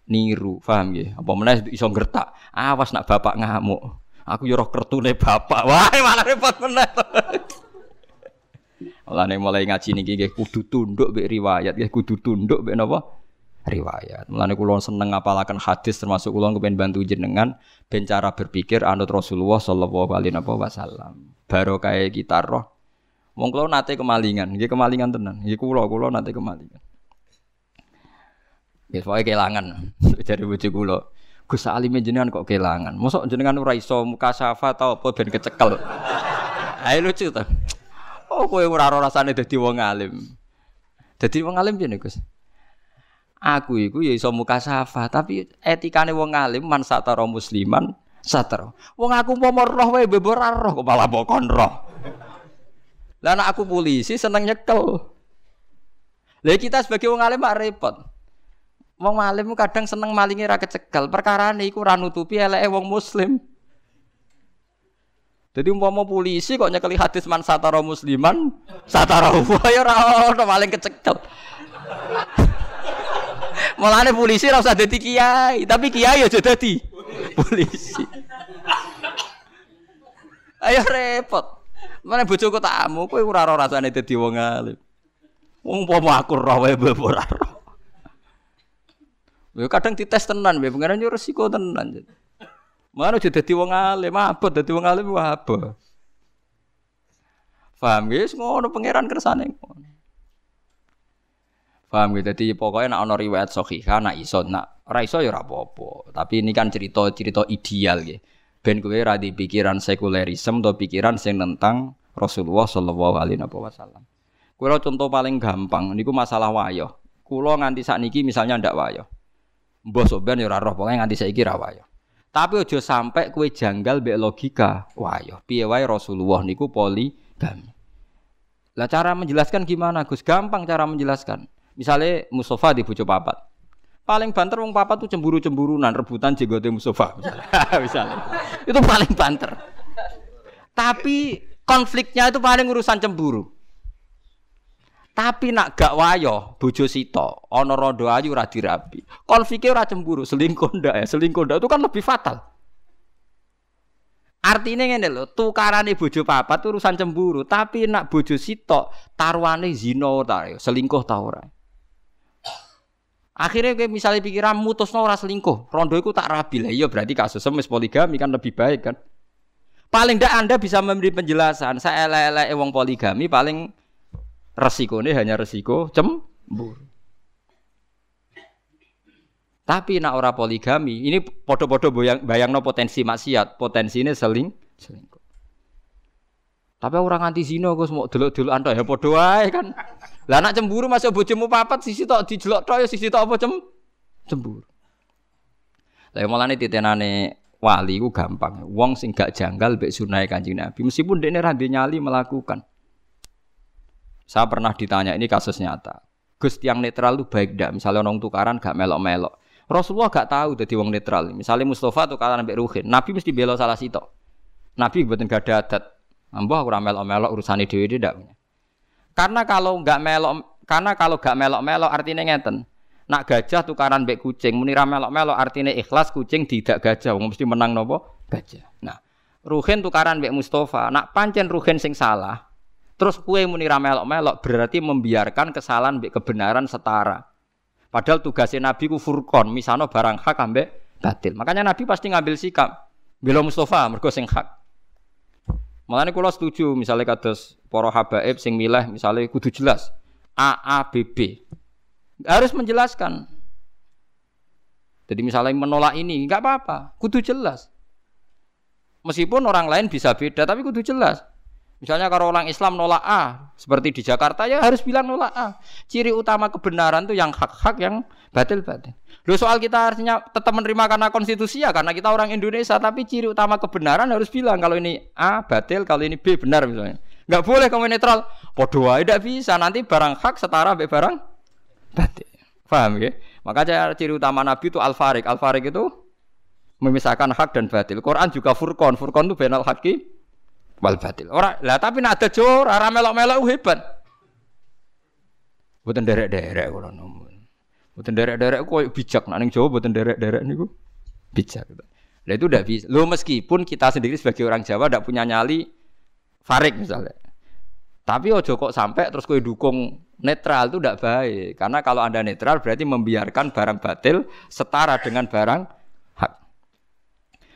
niru, paham ya? Apa meneh iso ngertak. Awas nak bapak ngamuk. Aku yo roh kertune bapak. Wah, malah repot meneh. Mulane mulai ngaji niki nggih kudu tunduk mbek riwayat, nggih kudu tunduk mbek napa? riwayat. Mulane kula seneng ngapalaken hadis termasuk kula kepen bantu jenengan ben cara berpikir anut Rasulullah sallallahu alaihi wasallam. Barokah kita roh. Wong kula nate kemalingan, nggih kemalingan tenan. Nggih kula kula nate kemalingan. Nggih pokoke kelangan dari bojo kula. Gus Alim jenengan kok kelangan. Mosok jenengan ora iso muka syafa tau apa ben kecekel. Ayo lucu to. Oh kowe ora rasane dadi wong alim. Dadi wong alim piye Gus? Aku iku ya iso muka safa, tapi etikane wong alim man satara musliman satara. Wong aku mau roh wae bebor roh kok malah bokon roh. Lah aku polisi seneng nyekel. Lah kita sebagai wong alim mak repot. Wong alim kadang seneng malingi ra kecekel, perkara iku ora nutupi eleke wong muslim. Jadi umpama polisi kok nyekeli hadis man satara musliman, satara ya ora ono paling kecekel. Mulane polisi ora usah dadi kiai, tapi kiai aja dadi polisi. Ayo repot. Mana bojoku tamu, kowe ora ora rasane dadi wong alim. Wong umpama aku roh wae Ya kadang dites tenan, pengen yo resiko tenan. Mana jadi dadi wong alim, abot dadi wong alim wah apa? Paham guys, ngono pangeran kersane ngono. Paham gitu. Jadi pokoknya nak ono riwayat sahihah nak iso nak ora iso ya apa-apa. Tapi ini kan cerita-cerita ideal gitu. Ben kowe ra di pikiran sekulerisme atau pikiran sing tentang Rasulullah sallallahu alaihi wasallam. Kulo contoh paling gampang niku masalah wayo. Kulo nganti sakniki misalnya ndak wayo. Mbah soben ya ora roh, pokoke nganti saiki ra wayo. Tapi ojo sampai kue janggal be logika. Wah yo, piye wae Rasulullah niku poligami. Lah cara menjelaskan gimana Gus? Gampang cara menjelaskan. Misalnya Mustafa di bojo papat. Paling banter wong papat tuh cemburu-cemburunan, rebutan jenggote Mustafa misalnya. misalnya. Itu paling banter. Tapi konfliknya itu paling urusan cemburu. Tapi nak gak wayo bojo sito, ana rondo ayu ora dirabi. Konfliknya ora cemburu, selingkuh ndak ya, selingkuh ndak itu kan lebih fatal. Artinya ngene lho, tukarane bojo papat urusan cemburu, tapi nak bojo sito taruhane zina ta, ya, selingkuh ta ora. Akhirnya kayak misalnya pikiran mutus ora selingkuh, rondo itu tak rabi lah, iya berarti kasus semis poligami kan lebih baik kan. Paling ndak Anda bisa memberi penjelasan, saya elek-elek wong poligami paling Resiko ini hanya resiko cemburu. Tapi nak ora poligami, ini podo-podo bayang, bayang no potensi maksiat, potensi ini seling, selingkuh. Tapi orang anti zina gue semua dulu dulu anda ya podo aja kan. Lah nak cemburu masuk bojomu papat sisi tok dijelok tok ya sisi tok apa cem cemburu. Lah ya malah nih titenane wali gue gampang. Wong sing gak janggal bek sunai kanjeng Nabi meskipun dia ra nyali melakukan. Saya pernah ditanya ini kasus nyata. Gus yang netral itu baik dak? Misalnya orang tukaran gak melok-melok. Rasulullah gak tahu jadi wong netral. Misalnya Mustafa tukaran ambek Ruhin, Nabi mesti bela salah situ. Nabi buatin gak ada adat. Mbah ora melok-melok urusan dhewe tidak. Karena kalau gak melok karena kalau gak melok-melok artinya ngeten. Nak gajah tukaran mbek kucing, muni melok-melok artinya ikhlas kucing tidak gajah, wong mesti menang nopo? Gajah. Nah, Ruhin tukaran mbek Mustafa, nak pancen Ruhin sing salah, Terus kue muni melok-melok berarti membiarkan kesalahan mbek kebenaran setara. Padahal tugasnya Nabi ku furqon, misalnya barang hak ambek batil. Makanya Nabi pasti ngambil sikap. Bila Mustafa mergo sing hak. Makanya kula setuju misalnya kados para habaib sing milah misalnya kudu jelas A A B B. Harus menjelaskan. Jadi misalnya menolak ini nggak apa-apa, kudu jelas. Meskipun orang lain bisa beda, tapi kudu jelas. Misalnya kalau orang Islam nolak A, seperti di Jakarta ya harus bilang nolak A. Ciri utama kebenaran itu yang hak-hak, yang batil-batil. Lo soal kita harusnya tetap menerima karena konstitusi ya, karena kita orang Indonesia, tapi ciri utama kebenaran harus bilang kalau ini A batil, kalau ini B benar misalnya. Nggak boleh kamu netral. Podo tidak bisa. Nanti barang hak setara be barang batil. Paham ya? Maka ciri utama Nabi itu al-farik. Al-farik itu memisahkan hak dan batil. Quran juga furqan. Furqan itu benal haki wal batil. Ora, lah tapi nak ada jor, ora melok-melok hebat. Buatan derek-derek kula nomun. Buatan derek-derek kok bijak nak ning Jawa buatan derek-derek niku bijak. Lah itu udah bisa. Lo meskipun kita sendiri sebagai orang Jawa tidak punya nyali farik misalnya. Tapi ojo kok sampai terus kue dukung netral itu tidak baik. Karena kalau anda netral berarti membiarkan barang batil setara dengan barang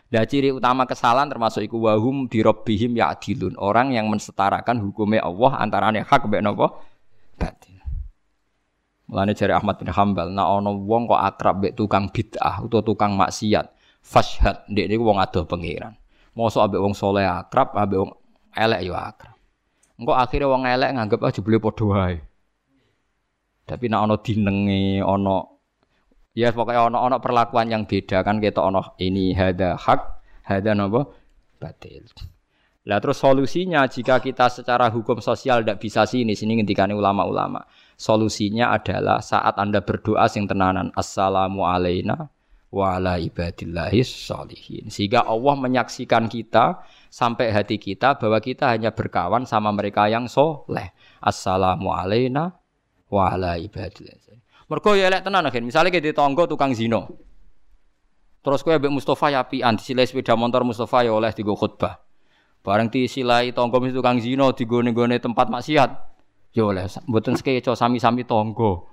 Dan ciri utama kesalahan termasuk iku wahum birobbihim ya adilun. Orang yang mensetarakan hukumnya Allah antara hak mbek napa batil. Mulane jari Ahmad bin Hambal, nah ono wong kok akrab mbek tukang bid'ah utawa tukang maksiat, fashhad ndek niku wong adoh pangeran. Mosok ambek wong soleh akrab, ambek wong elek yo akrab. Engko akhirnya wong elek nganggep aja boleh padha wae. Tapi nek ana dinenge, ana ya pokoknya ana ana perlakuan yang beda kan kita ana ini hada hak, hada napa batil. Lah terus solusinya jika kita secara hukum sosial tidak bisa sini sini ngendikane ulama-ulama. Solusinya adalah saat Anda berdoa sing tenanan assalamu alaina wa ala ibadillahis sholihin. Sehingga Allah menyaksikan kita sampai hati kita bahwa kita hanya berkawan sama mereka yang soleh. Assalamu alaina wa ala ibadillah. Mergo ya elek tenan akhir. Misalnya kita tonggo tukang zino. Terus kowe ambek Mustafa ya apian disilai sepeda motor Mustafa ya oleh digo khutbah. Bareng disilai tonggo mesti tukang zino digone-gone tempat maksiat. Ya oleh mboten sekeco sami-sami tonggo.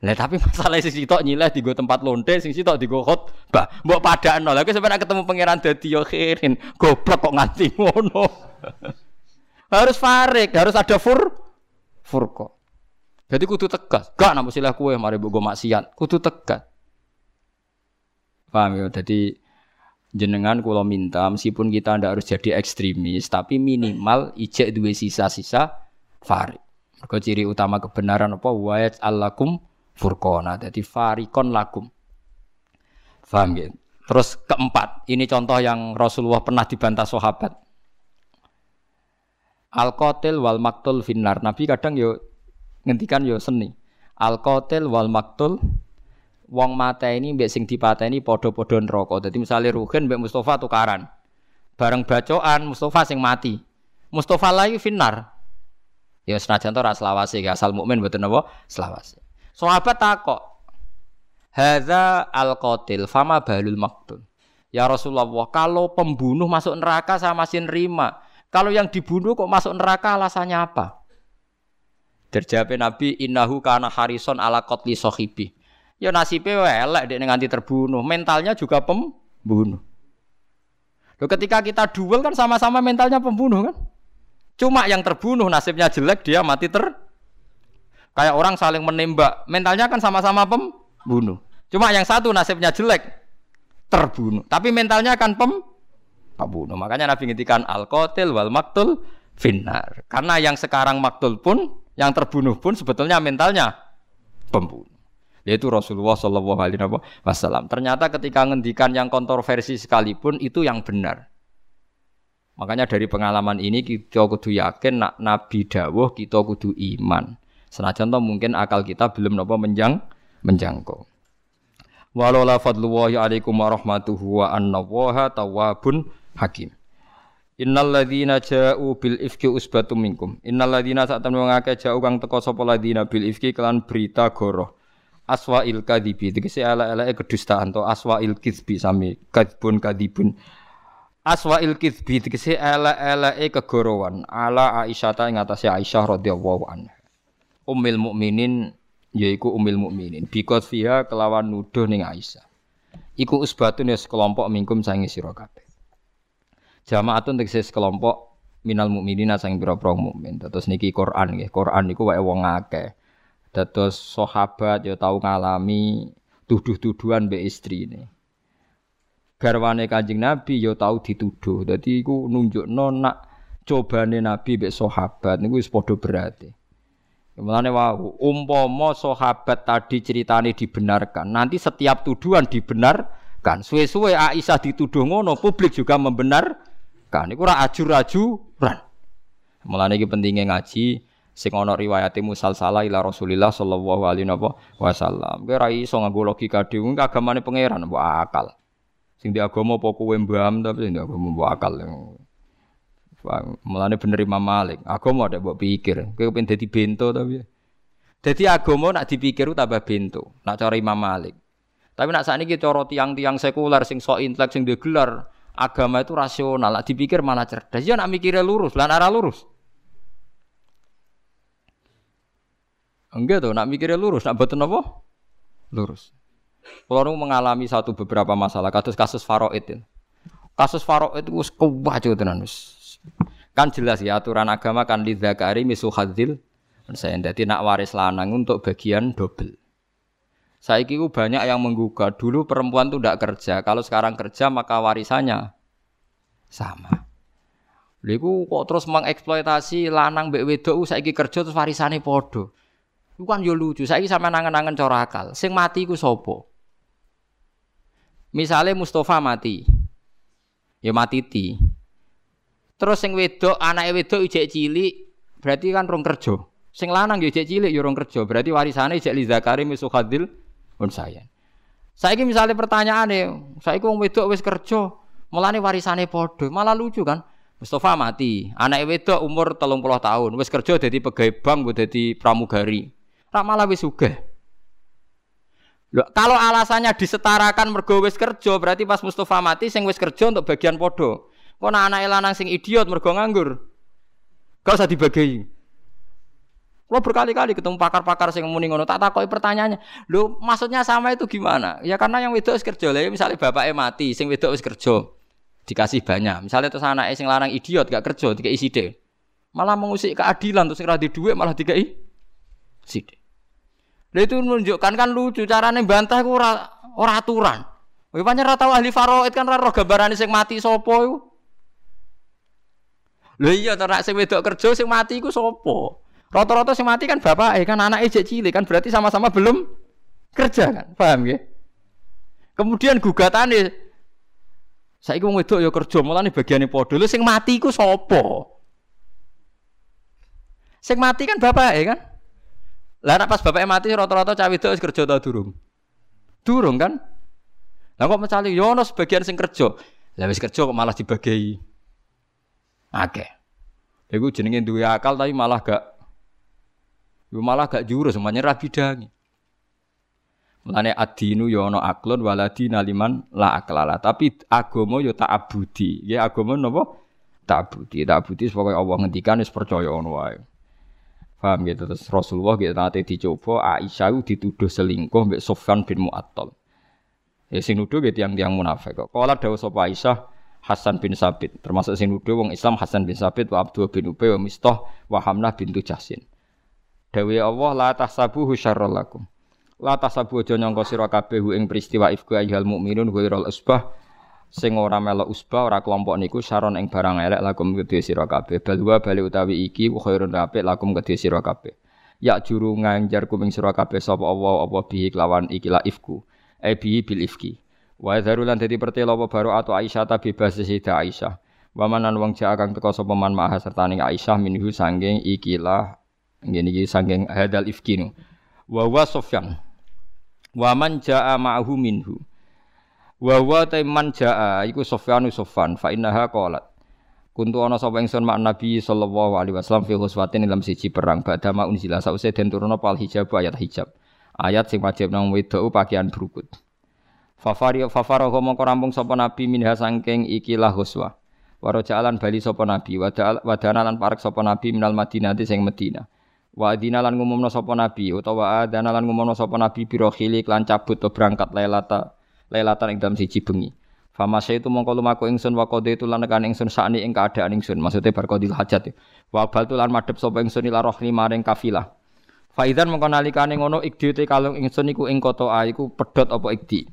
Lah tapi masalah sing sitok nyileh digo tempat lonte, sing sitok digo khotbah. Mbok padakno. Lah sampeyan ketemu pangeran dadi yo khirin. Goblok kok nganti ngono. harus farik, harus ada fur furqa. Jadi kudu tegas. Gak nampu silah kue mari mbok maksiat. Kudu tegas. Paham ya? Jadi jenengan kalau minta meskipun kita ndak harus jadi ekstremis, tapi minimal ijek dua sisa-sisa farik. Mergo ciri utama kebenaran apa? Wa ya'alakum furqona. Jadi farikon lakum. Faham ya? Terus keempat, ini contoh yang Rasulullah pernah dibantah sahabat. Al qatil wal maktul finnar. Nabi kadang yo ngendikan yo seni. Al qatil wal maktul wong mata ini mbek sing dipateni padha-padha neraka. Dadi misale Ruhin mbek Mustafa tukaran. Bareng bacoan Mustafa sing mati. Mustafa lagi finnar. Ya senajan to ra selawase asal mukmin mboten napa selawase. Sahabat takok, Hadza al-qatil fama balul maktul. Ya Rasulullah, kalau pembunuh masuk neraka saya masih nerima. Kalau yang dibunuh kok masuk neraka alasannya apa? Terjawab Nabi, innahu kana harison ala qatli sahibi. Ya nasibnya elek dia nganti terbunuh. Mentalnya juga pembunuh. Loh, ketika kita duel kan sama-sama mentalnya pembunuh kan? Cuma yang terbunuh nasibnya jelek dia mati ter Kayak orang saling menembak, mentalnya kan sama-sama pembunuh. Cuma yang satu nasibnya jelek, terbunuh. Tapi mentalnya kan pem pembunuh. Makanya Nabi ngintikan al-qatil wal maktul finnar. Karena yang sekarang maktul pun, yang terbunuh pun sebetulnya mentalnya pembunuh. Yaitu Rasulullah Shallallahu Alaihi Wasallam. Ternyata ketika ngendikan yang kontroversi sekalipun itu yang benar. Makanya dari pengalaman ini kita kudu yakin nak Nabi dawuh kita kudu iman. Senajan mungkin akal kita belum nopo menjang menjangkau. Walau la fadlullahi alaikum warahmatuhu wa annallaha tawwabun hakim. Innal ladzina ja'u bil ifki usbatum minkum. Innal ladzina sak temen wong ja'u kang teka sapa ladzina bil ifki kelan berita goroh. Aswa il kadibi tegese ala-alake kedustaan to aswa il kizbi sami kadibun kadibun. Aswa il kizbi tegese ala-alake kegorowan ala Aisyah ta ing atase Aisyah radhiyallahu anha. Ummil mukminin yaiku ummil mukminin bikot fiha kelawan nuduh ning Aisyah. Iku usbatun ya sekelompok mingkum sangi sira. Jamaatun tegese sekelompok minal mukminina sang pira-pira mukmin. Terus niki Quran nggih. Quran niku wae wong akeh. Dados sahabat ya tau ngalami tuduh-tuduhan mbek istrine. Garwane Kanjeng Nabi ya tau dituduh. Dadi iku nunjukno nak cobane Nabi mbek sahabat niku wis padha berarti. Mulane wau umpama sahabat tadi ceritane dibenarkan, nanti setiap tuduhan dibenarkan. Suwe-suwe Aisyah dituduh ngono, publik juga membenarkan. Iku ora ajur-ajuran. Mulane iki pentingnya ngaji sing ana riwayate musalsalah ila Rasulillah sallallahu alaihi wasallam. Kowe ora iso nganggo logika dhewe agamane pangeran mbok akal. Sing di agama apa kowe mbaham tapi sing di agama mbok akal. Mulane bener Imam Malik. Agama ada mbok pikir. Kowe pengen dadi bento tapi. Dadi agama nak dipikir tambah bento. Nak cara Imam Malik. Tapi nak sakniki cara tiang-tiang sekuler sing sok intelek sing gelar agama itu rasional. Nak dipikir malah cerdas. Ya nak mikirnya lurus, lan arah lurus. Enggak tuh, nak mikirnya lurus, nak betul apa? Lurus. Kalau mengalami satu beberapa masalah, kasus kasus faroid itu. Kasus faroid itu kewajo tenan Kan jelas ya aturan agama kan di zakari misuhadzil. Saya jadi nak waris lanang untuk bagian double. Saya kira banyak yang menggugat. Dulu perempuan tuh tidak kerja. Kalau sekarang kerja maka warisannya sama. Lalu kok terus mengeksploitasi lanang mbek wedok saiki kerja terus warisane podo. Iku kan yo lucu. Saiki sampe nangen-nangen cara akal. Sing mati iku sapa? Misale Mustafa mati. Ya mati ti. Terus sing wedok, anake wedok ijek cilik, berarti kan rong kerja. Sing lanang yo ijek cilik yo rong kerja. Berarti warisane ijek li zakari misukhadil unsayan. Saiki misalnya pertanyaane, saiki wong wedok wis kerja, mulane warisane padha. Malah lucu kan? Mustafa mati, anak wedok umur telung puluh tahun, wis kerja jadi pegawai bank, jadi pramugari. Rak malah wis sugih. Loh, kalau alasannya disetarakan mergo wis kerja, berarti pas Mustafa mati sing wis kerja untuk bagian podo. Kok anak lanang sing idiot mergo nganggur. Gak usah dibagi. Lo berkali-kali ketemu pakar-pakar sing muni ngono, tak takoki pertanyaannya. Lho, maksudnya sama itu gimana? Ya karena yang wedok wis kerja. Lah misalnya bapaknya mati, sing wedok wis kerja. Dikasih banyak. Misalnya terus anaknya sing lanang idiot gak kerja, dikai sithik. Malah mengusik keadilan terus sing ra duit malah dikai sithik. Lha itu menunjukkan kan lucu carane bantah ku ora ora aturan. Kowe pancen ora tau ahli faraid kan ora roh gambarane sing mati sapa iku. Lha iya to nek sing wedok kerja sing mati iku sapa? Rata-rata sing mati kan bapak eh kan anaknya jek cilik kan berarti sama-sama belum kerja kan. Paham ya? Kemudian gugatane saiki wong wedok ya kerja mulane bagiane padha. Lha sing mati iku sapa? Sing mati kan bapak eh kan? Lah pas bapaknya mati rata-rata itu wis kerja ta durung? Durung kan? Lah kok mencali yo ono sebagian sing kerja. Lah wis kerja kok malah dibagi. Oke. Iku jenenge duwe akal tapi malah gak yo malah gak jurus semuanya ra bidangi. Mulane adinu yo ono aklon waladi naliman la aklala. Tapi agama yo tak abudi. Ya agama napa? Tak abudi. Tak abudi pokoke Allah ngendikan wis percaya ngono wae. Paham gitu terus Rasulullah gitu nanti dicoba Aisyah dituduh selingkuh mbek Sofyan bin Mu'attal. Ya sing nuduh gitu yang tiang munafik kok. Kala dawuh sapa Aisyah Hasan bin Sabit termasuk sing nuduh wong Islam Hasan bin Sabit wa Abdul bin Ubay wa Mistah wa Hamnah bintu Jahsin. Dawe Allah la tahsabuhu syarrul lakum. La tahsabu aja nyangka sira kabeh ing peristiwa ifku ayyuhal mukminun ghairul usbah. Sing ora melok usbah ora kelompok niku saron ing barang elek lakum kedhe sira kabeh. Balwa bali utawi iki khairun apik lakum kedhe sira kabeh. Ya juru nganjar kuming sira kabeh sapa Allah apa bihi kelawan iki la ifku? E bihi bil ifki. Wa zarulan dadi pertelo apa baru atau Aisyah ta bebas Sayyidah Aisyah. Wa manan wong jek kang teka sapa man serta ning Aisyah minhu sanging ikilah ngene iki sanging hadal ifkinu wa wa Sofyan wa man jaa ma'hu minhu Wa taiman jaa iku Sofyanu Sofan fa innaha qalat. Kuntu ana sapa ingsun mak Nabi sallallahu alaihi wasallam fi huswatin dalam siji perang badama unzila sause den turuna pal hijab ayat hijab. Ayat sing wajib nang wedok pakaian berukut. Fafari fafara mongko rampung sapa Nabi minha sangking ikilah huswa. Waro jalan bali sapa Nabi wadana lan parek sapa Nabi minal Madinah sing Madinah. Wa adina lan ngumumna sapa Nabi utawa adana lan ngumumna sapa Nabi biro khilik lan cabut to berangkat lailata lailatan ing dalam siji bengi. Fama itu mongko lumaku ingsun wa qadi itu lan kan ingsun sakni ing keadaan ingsun. Maksudnya bar qadil hajat. Wa bal tu lan madhep sapa ingsun ila rohli maring kafilah. Faidan mengko nalikane ngono ikdi te kalung ingsun iku ing kota a iku pedhot apa ikdi.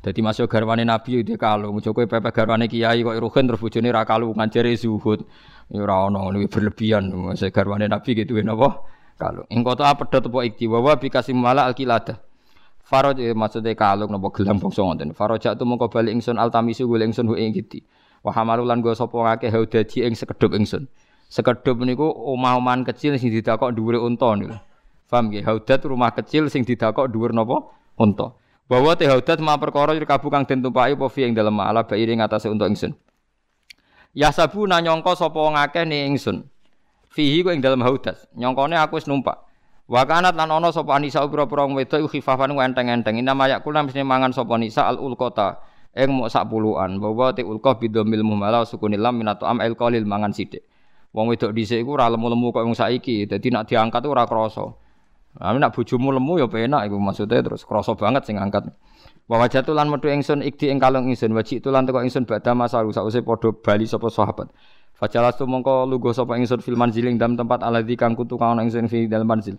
Dadi masuk garwane Nabi itu kalung, Joko pepe garwane kiai kok rugen terus bojone ra kalungan jere zuhud. Ya ora ono ngono berlebihan masuk garwane Nabi gitu napa? Kalung. Ing kota pedhot apa ikdi wa wa bikasim mala alqiladah. Faraj eh, maksudnya kalung napa gelam bangsa ngoten. Faraj tu mongko bali ingsun altamisu golek ingsun hu ing ikdi. Wa hamalu lan go sapa ngake haudaji ing sekedhup ingsun. Sekedhup niku omah-omahan kecil sing didakok dhuwure unta niku. Paham nggih? Haudat rumah kecil sing didakok dhuwur napa? Unta. Bahwa teh haudat ma perkara kabu kang den tumpaki apa fi ing dalem ala bairi ngatasé untuk ingsun. Ya sabu nanyangka sapa wong akeh ni ingsun. Fihi ku ing dalem haudat. Nyongkone aku wis numpak. Wa kanat lan ana sapa anisa pira-pira wong wedok khifafan enteng-enteng. Ina mayak kula mesti mangan sapa nisa al ulqata ing mok sak puluhan. Bahwa te ulqa bidomil muhmala sukunil lam minatu am el qalil mangan sithik. Wong wedok dhisik iku ora lemu-lemu kok wong saiki. Dadi nak diangkat ora krasa. Nah, nak bojomu lemu ya penak iku maksudnya terus krasa banget sing angkat. Wa wajatu lan metu ingsun ikdi ing kalung ingsun waji itu lan teko ingsun badha masaru sause padha bali sapa sahabat. Fajalas tu mongko lugo sapa ingsun fil manziling dalam tempat aladzi kang kutu kang ana ingsun fi dalam manzil.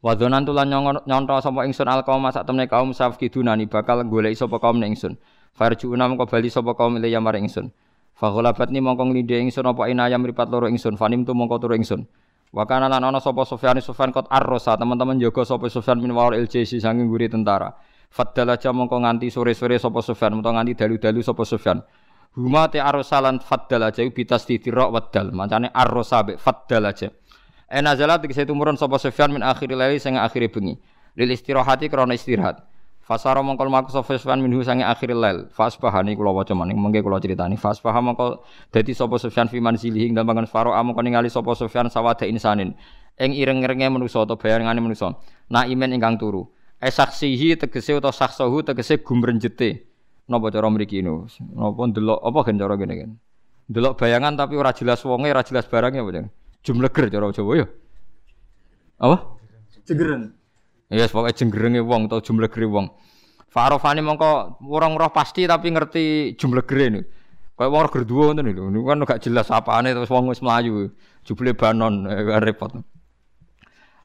Wa dzonan tulan nyonto sapa ingsun al kaum sak temne kaum safkidunani bakal golek sapa kaum ingsun. Farjuuna mongko bali sapa kaum ile ya maring ingsun. Fa ghalabat ni mongko nglindhe ingsun apa inayam ripat loro ingsun fanim tu mongko turu ingsun. Wa kana lan ana sapa Sufyan Sufyan kot arrosa teman-teman jaga sapa Sufyan min wal LJC sanging guri tentara. Faddal aja mongko nganti sore-sore sapa Sufyan utawa nganti dalu-dalu sapa Sufyan. Huma te arrosa lan faddal aja bitas titirok waddal. Mancane arrosa be faddal aja. Ena zalat tegese tumurun sapa Sufyan min akhir laili sing akhire bengi. Lil istirahati krana istirahat. Fasara mongkol maku Sufyan minhu sange akhir lail. Fasbahani kula waca maning mengke kula critani. Fasbah mongko dadi sapa Sufyan fi manzilihi ing dalem faro mongko ningali sapa Sufyan sawada insanin. Ing ireng-irenge manusa utawa bayangane manusa. Na imen ingkang turu. Esaksihi tegese utawa saksahu tegese gumrenjete. Napa cara mriki niku? Napa ndelok apa gen cara ngene kan? Ndelok bayangan tapi ora jelas wonge, ora jelas barangnya apa Jumleger cara Jawa ya. Apa? Jegeren. Yes, pokoknya jenggerenge wong atau jumlah gere wong. Farofani mongko orang roh pasti tapi ngerti jumlah gere ini. Kayak wong roh dua ngoten lho. Kan gak jelas apane terus wong wis mlayu. Jubile banon eh, repot.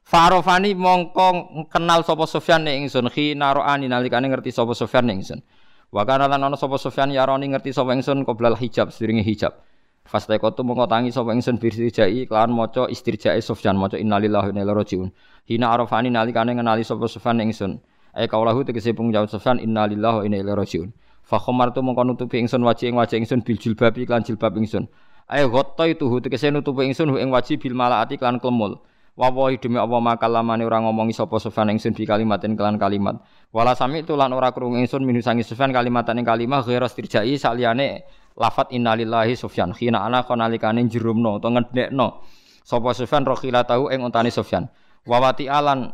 Farofani mongko kenal sapa Sofyan ning ingsun khina ro'ani nalikane ngerti sapa Sofyan ning ingsun. Wa kana lan ana sapa Sofyan yaroni ngerti sapa ingsun qoblal hijab sedringe hijab. Fastai kotu mongko tangi sapa ingsun birjai kelawan maca istirjae Sofyan maca innalillahi wa inna ilaihi rajiun. Hina arafani nalikane ngenali sapa Sufyan ingsun. Ai kaulahu tegese jawab Sufyan innalillahi wa inna ilaihi rajiun. Fa khamartu mongko nutupi ingsun wajih ing wajih ingsun bil jilbab iklan jilbab ingsun. Ai ghatta itu tegese nutupi ingsun ing wajih bil malaati klan klemul. Wa wahi demi apa makalamane ora ngomongi sapa Sufyan ingsun bi kalimatin kalimat. Wala sami itu lan ora krungu ingsun minu sangi Sufyan kalimatan ing kalimah ghairu istirjai saliyane lafat innalillahi Sufyan. Khina ana konalikane jerumno utawa ngedekno sapa Sufyan rokhila tahu ing untane Sufyan wawati alan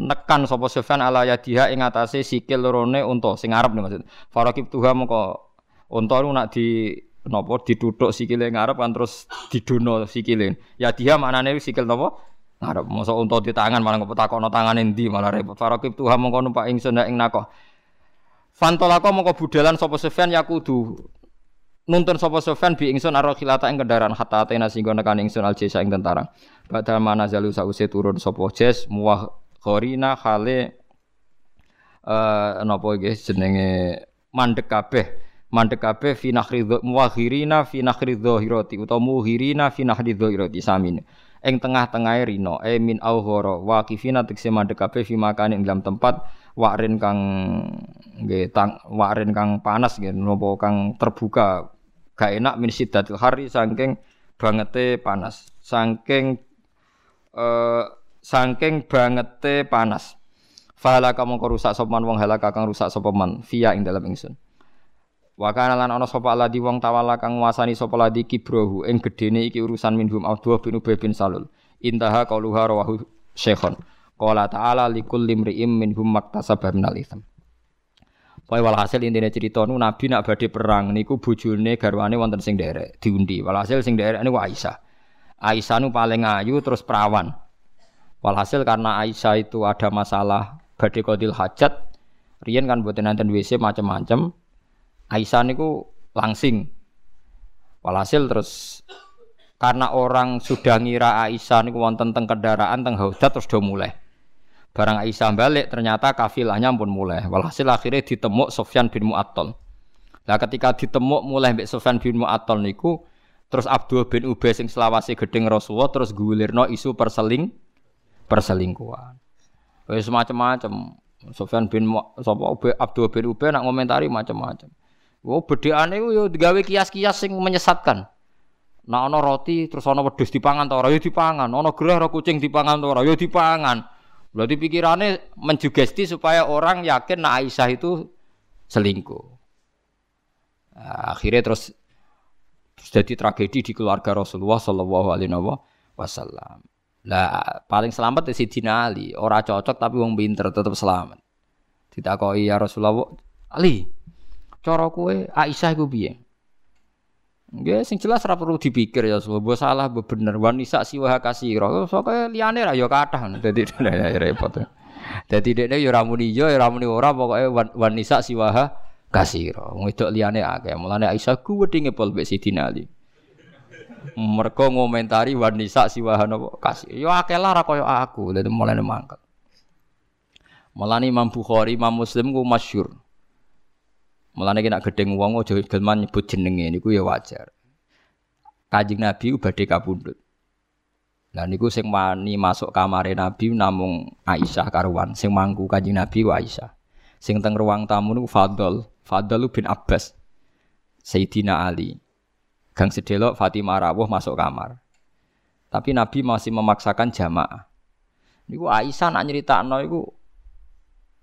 nekan sapa Sufyan ala yadiha ing atase sikil lorone unta sing nih maksud. Farakib tuha moko unta lu nak di napa dituthuk sikile ngarep kan terus didono sikile. Yadiha maknane sikil napa? Ngarep. Mosok unta di tangan malah kok takono tangane ndi malah repot. Farakib tuha moko numpak ingsun ing nakoh. Fantolako moko budalan sapa Sufyan yakudu nuntun sapa Sufyan bi ingsun aro khilata ing kendaraan hatta atena singgo nekan ingsun al ing tentara. Badal mana zalu sause turun sapa jes muwah khorina khale eh napa iki jenenge mandek kabeh mandek kabeh fi nakhri muwahirina fi nakhri dhahirati utawa muhirina fi nakhri dhahirati samin ing tengah-tengah rino e min auhara waqifina tekse mandek kabeh fi makane ing dalam tempat wakrin kang nggih tang wakrin kang panas nggih napa kang terbuka gak enak min siddatil hari saking bangete panas saking uh, saking bangete panas. Fahala kamu rusak sopan wong halaka kang rusak sopaman via ing dalam ingsun. Wa kana lan ana sapa ladi wong tawala kang nguasani sapa ladi kibrohu ing gedene iki urusan minhum Abdullah bin Ubay bin Salul. Intaha qauluha rawahu Syekhon. Qala ta'ala likul limri'im minhum maktasaba minal itsam. Pokoke walhasil intine cerita nu Nabi nak badhe perang niku bojone garwane wonten sing derek diundi. Walhasil sing derek niku Aisyah. Aisyah nu paling ayu terus perawan. Walhasil karena Aisyah itu ada masalah badhe kodil hajat, riyen kan buatin nanten WC macam-macam. Aisyah niku langsing. Walhasil terus Karena orang sudah ngira Aisyah niku wonten teng kendaraan teng haudat terus do mulai. Barang Aisyah balik ternyata kafilahnya pun mulai. Walhasil akhirnya ditemuk Sofyan bin Mu'attal. Nah ketika ditemuk mulai Mbak Sofyan bin Mu'attal niku terus Abdul bin Ubay sing selawasi gedeng Rasulullah terus gulirno isu perseling perselingkuhan. Wis macam-macam. Sofyan bin sapa Abdul bin Ubay nak ngomentari macam-macam. Oh bedekane ku yo digawe kias-kias sing menyesatkan. Nah ana roti terus ana wedhus dipangan ta ora ya dipangan, ana gerah ora kucing dipangan ta ora ya dipangan. Berarti pikirannya menjugesti supaya orang yakin nah Aisyah itu selingkuh. Nah, akhirnya terus, terus jadi tragedi di keluarga Rasulullah Shallallahu Alaihi Wasallam. Lah paling selamat di Sidina Ali, orang cocok tapi wong pinter tetap selamat. Tidak kau ya Rasulullah Ali, cara kue Aisyah iku piye? Nggih sing jelas ora perlu dipikir ya mbok salah mbok bener wanisa siwa kasira. Soke liyane ra ya kathah dadi repot. Dadi dekne ya ora muni ya ora muni ora pokoke wanisa siwa kasira. Wedok liyane akeh. Mulane Aisyah ku wedinge pol mbek Sidina Ali. Mergo ngomentari wanisa siwa napa kasir. Ya akeh lah ra kaya aku. Dadi mulane mangkel. Mulane Imam Bukhari, Imam Muslim ku masyhur. Mulane nek gedeng wong aja gelman nyebut jenenge niku ya wajar. Kanjeng Nabi badhe kapundhut. Lah niku sing wani masuk kamare Nabi namung Aisyah karuan, sing mangku Kanjeng Nabi wa Aisyah. Sing teng ruang tamu niku Fadl, Fadl bin Abbas. Sayyidina Ali. Gang sedelok Fatimah rawuh masuk kamar. Tapi Nabi masih memaksakan jamaah. Niku Aisyah nak nyeritakno iku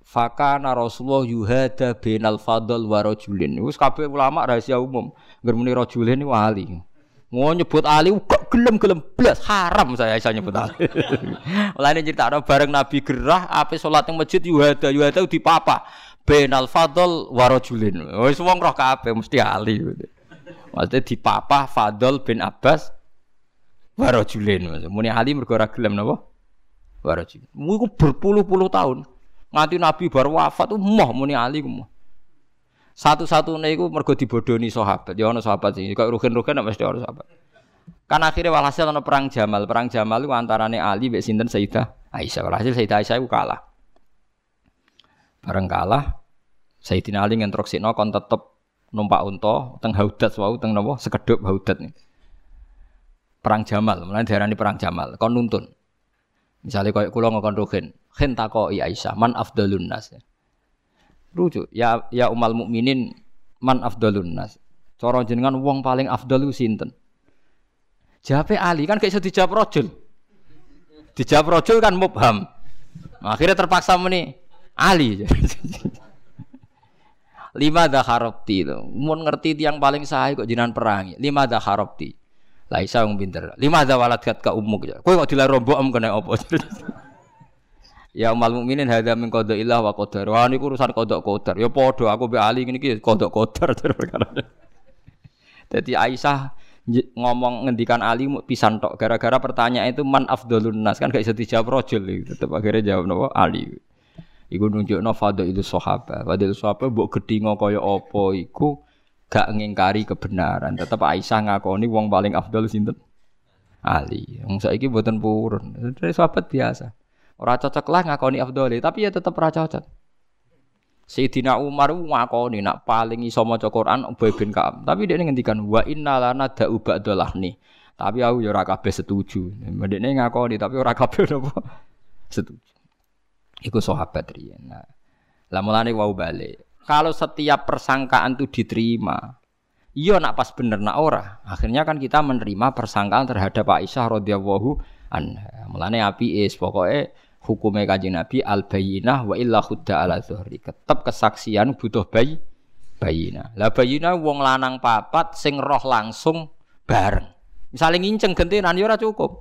Fakana Rasulullah yuhada binal fadl wa rajulin. Wis kabeh ulama rahasia umum. Ngermuni rajulin niku ali. Mau nyebut Ali kok gelem-gelem blas haram saya bisa nyebut Ali. Mulane ada bareng Nabi gerah ape salat ning masjid yuhada yuhada di papa binal fadl wa rajulin. Wis wong roh kabeh mesti Ali. Maksudnya di papa Fadl bin Abbas wa rajulin. Muni Ali mergo ora gelem napa? Wa rajulin. Iku berpuluh-puluh tahun. Nganti Nabi baru wafat tuh moh muni Ali ku moh. Satu-satunya itu mergo dibodoni sahabat. Ya ono sahabat sih. Kayak rugen-rugen mesti ono sahabat. Kan akhirnya walhasil ono perang Jamal. Perang Jamal itu antarane Ali mbek sinten Sayyidah Aisyah. Walhasil Sayyidah Aisyah itu kalah. Bareng kalah Sayyidina Ali ngentroksino kon tetep numpak unta teng haudat wau teng napa sekedhop haudat nih. Perang Jamal, mulai diarani perang Jamal, kon nuntun. Misalnya kayak kulo ngokon rugen, khen takoi Aisyah, man afdalun nas. Rujuk, ya ya umal mukminin man afdalun nas. Cara jenengan wong paling afdal ku sinten? Jawabe Ali kan kayak iso dijawab rojul. Dijawab rojul kan mubham. Akhirnya terpaksa meni Ali. Lima dah harapti itu. Mun ngerti tiang paling sahih kok jinan perangi. Lima dah harapti. Lah isa wong pinter. Lima dah walat kat ka umuk. Kowe kok dilar rombok kena apa? Ya umal mukminin hadza min qada ilah wa qadar. Wah niku urusan qada qadar. Ya padha aku be ali ngene iki qada qadar perkara. Dadi Aisyah ngomong ngendikan Ali pisan tok gara-gara pertanyaan itu man afdalun nas kan gak bisa dijawab rojul tetep akhirnya jawab nopo Ali. Iku nunjukno itu sahabat. Fadil sahabat mbok gedhingo kaya apa iku gak ngingkari kebenaran. Tetep Aisyah ngakoni wong paling afdal sinten? Ali. Wong saiki mboten purun. Dari sahabat biasa. Ora cocok lah ngakoni afdholi, tapi ya tetep ora cocok. Sayyidina Umar ngakoni nak paling iso maca Quran Ubay bin Ka'ab. Tapi dia ngendikan wa inna lana da'u ba'dalahni. Tapi aku ya ora kabeh setuju. Mendekne ngakoni tapi ora kabeh napa setuju. Iku sahabat riyen. Lah mulane wau balik. Kalau setiap persangkaan itu diterima, iya nak pas bener nak ora. Akhirnya kan kita menerima persangkaan terhadap Aisyah radhiyallahu anha. Mulane api is pokoknya hukumnya kaji Nabi al bayinah wa illa khudda ala zuhri. Tetap kesaksian butuh bayi bayinah. Lah bayinah wong lanang papat sing roh langsung bareng. Misalnya nginceng gentenan ya ora cukup.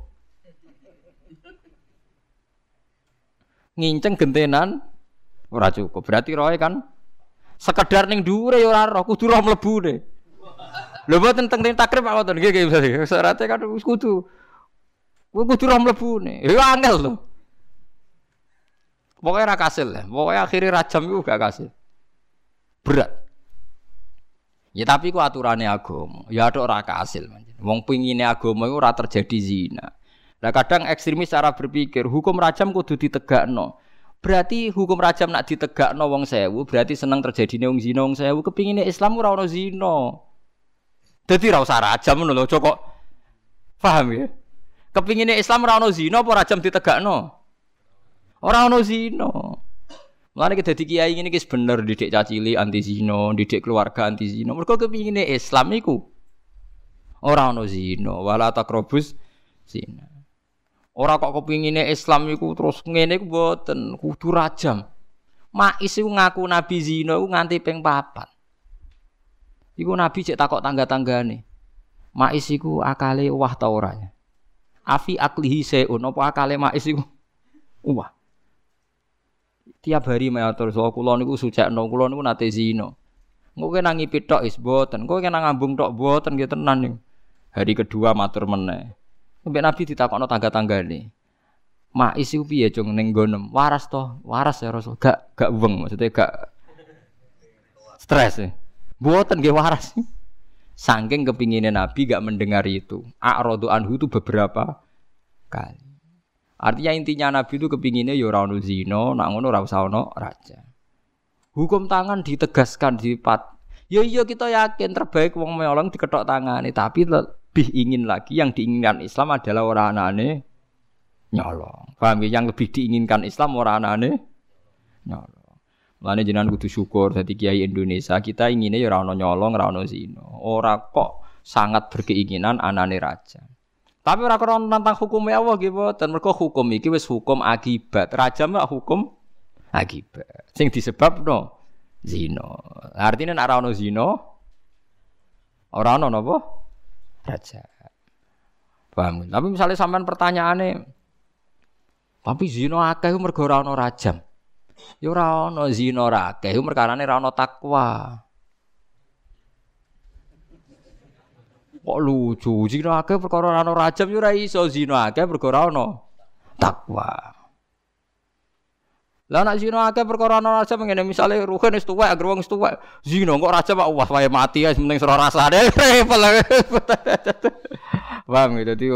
Nginceng gentenan ora cukup. Berarti roe kan sekedar ning dhuwure ya ora roh, kudu roh mlebune. Lho mboten teng takrib Pak wonten nggih nggih syaratnya kan kudu kudu roh mlebune. Ya angel lho. Pokoknya ra kasil lah. Pokoknya akhirnya rajam itu gak kasil. Berat. Ya tapi ku aturane agama. Ya ada ora kasil. Wong pingine agama iku ora terjadi zina. Nah kadang ekstremis cara berpikir hukum rajam kudu ditegakno. Berarti hukum rajam nak ditegakno wong sewu, berarti seneng terjadi wong zina wong sewu kepingine Islam ora ono zina. Dadi ora rajam ngono lho, kok. Paham ya? Kepingine Islam ora ono zina apa rajam ditegakno? Ora ono zina. Mulane kita dadi kiai ngene iki bener didik cacili anti zina, didik keluarga anti zina. Mergo kepingine Islam iku ora ono zina, wala takrobus zina. Ora kok kepingine Islam iku terus ngene iku mboten, kudu rajam. Mais iku ngaku nabi zina iku nganti ping papat. Iku nabi cek takok tangga-tanggane. Mais iku akale wah ta ora? Afi aklihi seun apa akale mais iku wah tiap hari matur so kula niku sujakno kula niku nate zina. Engko kena ngipit tok is boten, engko kena ngambung tok boten nggih tenan nih. Hari kedua matur meneh. Sampai Nabi ditakokno tangga-tanggane. Mak isi piye cung ning gonem? Waras toh, waras ya Rasul. Gak gak weng maksudnya gak stres ya. Boten nggih waras. Saking kepinginnya Nabi gak mendengar itu. A'radu anhu itu beberapa kali. Artinya intinya Nabi itu kepinginnya ya ora ono zina, raja. Hukum tangan ditegaskan di pat. Ya iya kita yakin terbaik wong meolong diketok tangane, tapi lebih ingin lagi yang diinginkan Islam adalah orang anane nyolong. Paham ya? Yang lebih diinginkan Islam orang anane nyolong. Mulane jenengan kudu syukur dadi kiai Indonesia, kita inginnya ya ora ono nyolong, ora ono zina. Ora kok sangat berkeinginan anane raja. Tapi ora krono tentang hukum Allah nggih boten. Mergo hukum iki wis hukum akibat. Raja mak hukum akibat. Sing disebabno zina. Artinya nek ora ono zina ora ono napa? Raja. Paham? Tapi misalnya sampean pertanyaane tapi zina akeh mergo ora ono rajam. Ya ora ono zina ora akeh mergo ora ono takwa. Kok lucu, zina akeh perkara ana rajam yo ora iso zina akeh perkara ana takwa. Lah nek zina akeh perkara ana rajam ngene misale ruhen wis tuwek agar wong wis tuwek zina kok rajam kok wah wae mati ya penting sira rasane. Paham gitu dadi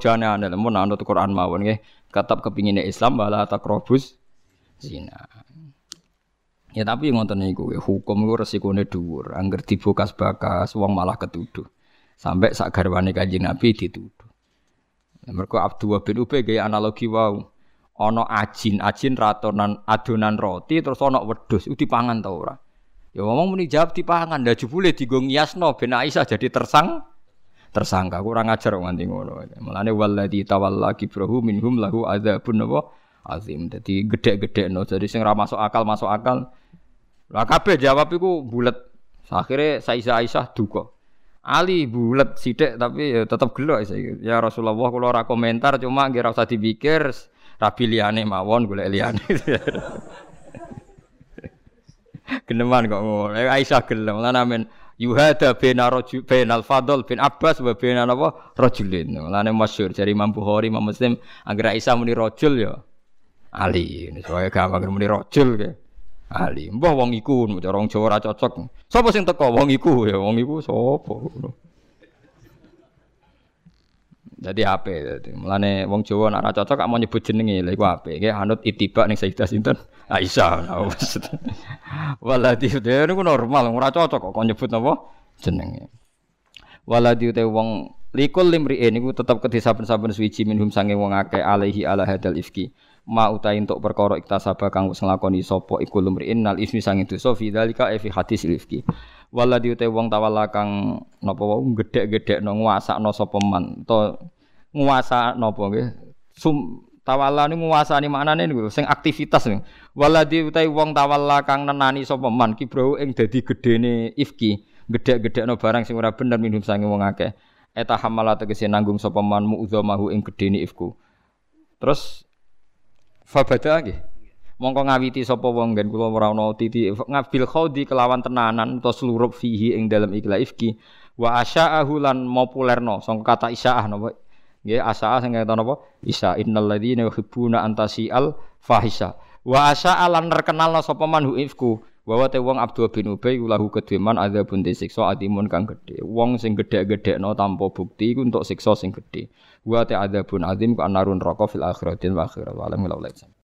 jane aneh mun anut Quran mawon nggih tetap kepingine Islam bala takrobus zina. Ya tapi ngoten niku hukum iku resikone dhuwur, angger dibokas-bakas wong malah ketuduh. Sampai sak garwane Kanjeng Nabi dituduh. Mergo Abdullah bin Ubay gaya analogi wau. Ana ajin, ajin ratonan adonan roti terus ana wedhus, iku dipangan ta ora? Ya ngomong muni jawab dipangan, lah jebule digo ngiasno ben Aisyah jadi tersang tersangka kurang ajar nganti ngono. Mulane walladzi tawalla kibrahu minhum lahu adzabun apa azim. Dadi gedhe no. Jadi sing ora masuk akal masuk akal. Lah kabeh jawab iku bulet. Akhirnya Saisyah Aisyah duka. Ali bulat sidik tapi ya tetap gelo saya. Ya Rasulullah kalau ora komentar cuma nggih ora usah dipikir rabi liyane mawon golek liyane. Geneman kok ngono. Aisyah gelem lan amen yuhada bena rajul al fadl bin Abbas wa bena napa rajulin. Lan masyhur dari Imam Bukhari Imam Muslim agar Aisyah muni rajul ya Ali. Soalnya gampang muni rajul ya. Ali, mbah wong iku cara Jawa ora cocok. Sapa sing teko wong iku ya wong iku sapa. Jadi ape dadi. Mulane wong Jawa nek ora cocok mau nyebut jenenge lha iku ape. Ki anut itibak ning Sayyidah sinten? Aisyah. Waladi dhewe niku normal ora cocok kok nyebut napa jenenge. Waladi te wong likul limri'in niku tetep kedhe saben-saben suwiji minhum sange wong akeh alaihi ala hadal ifki ma utai untuk perkara iktasaba kang wis nglakoni sapa iku lumriin nal ismi sang dosa fi dzalika e fi hadis rifki wala diute wong tawala kang napa wong gedhe no nguasakno sapa man. To nguasa napa nggih? Sum tawala niku nguasani maknane niku sing aktivitas niku. Wala diute wong tawala kang nenani sapa man kibro ing dadi gedene ifki gedhe no barang sing ora bener minum sange wong akeh. Eta hamala tegese nanggung sapa man mu'dzamahu ing gedene ifku terus Fabada nggih. Mongko ngawiti sapa wong nggen kula ora ana titi ngabil khodi kelawan tenanan utawa seluruh fihi ing dalam ikla ifki wa asya'ahu lan populerno sangka kata isya'ah napa? Nggih asya'ah sing kata napa? Isya innal ladzina yuhibbuna antasial fahisha. Wa asya'a lan terkenal sapa man ifku? Wa te wong Abdul bin Ubay lahu kedheman adzabun siksa adimun kang gedhe. Wong sing gedhe-gedhekno tanpa bukti iku untuk siksa sing gedhe. Wa te adzabun adzim ka narun raka fil akhiratin wa akhirat. Wa alam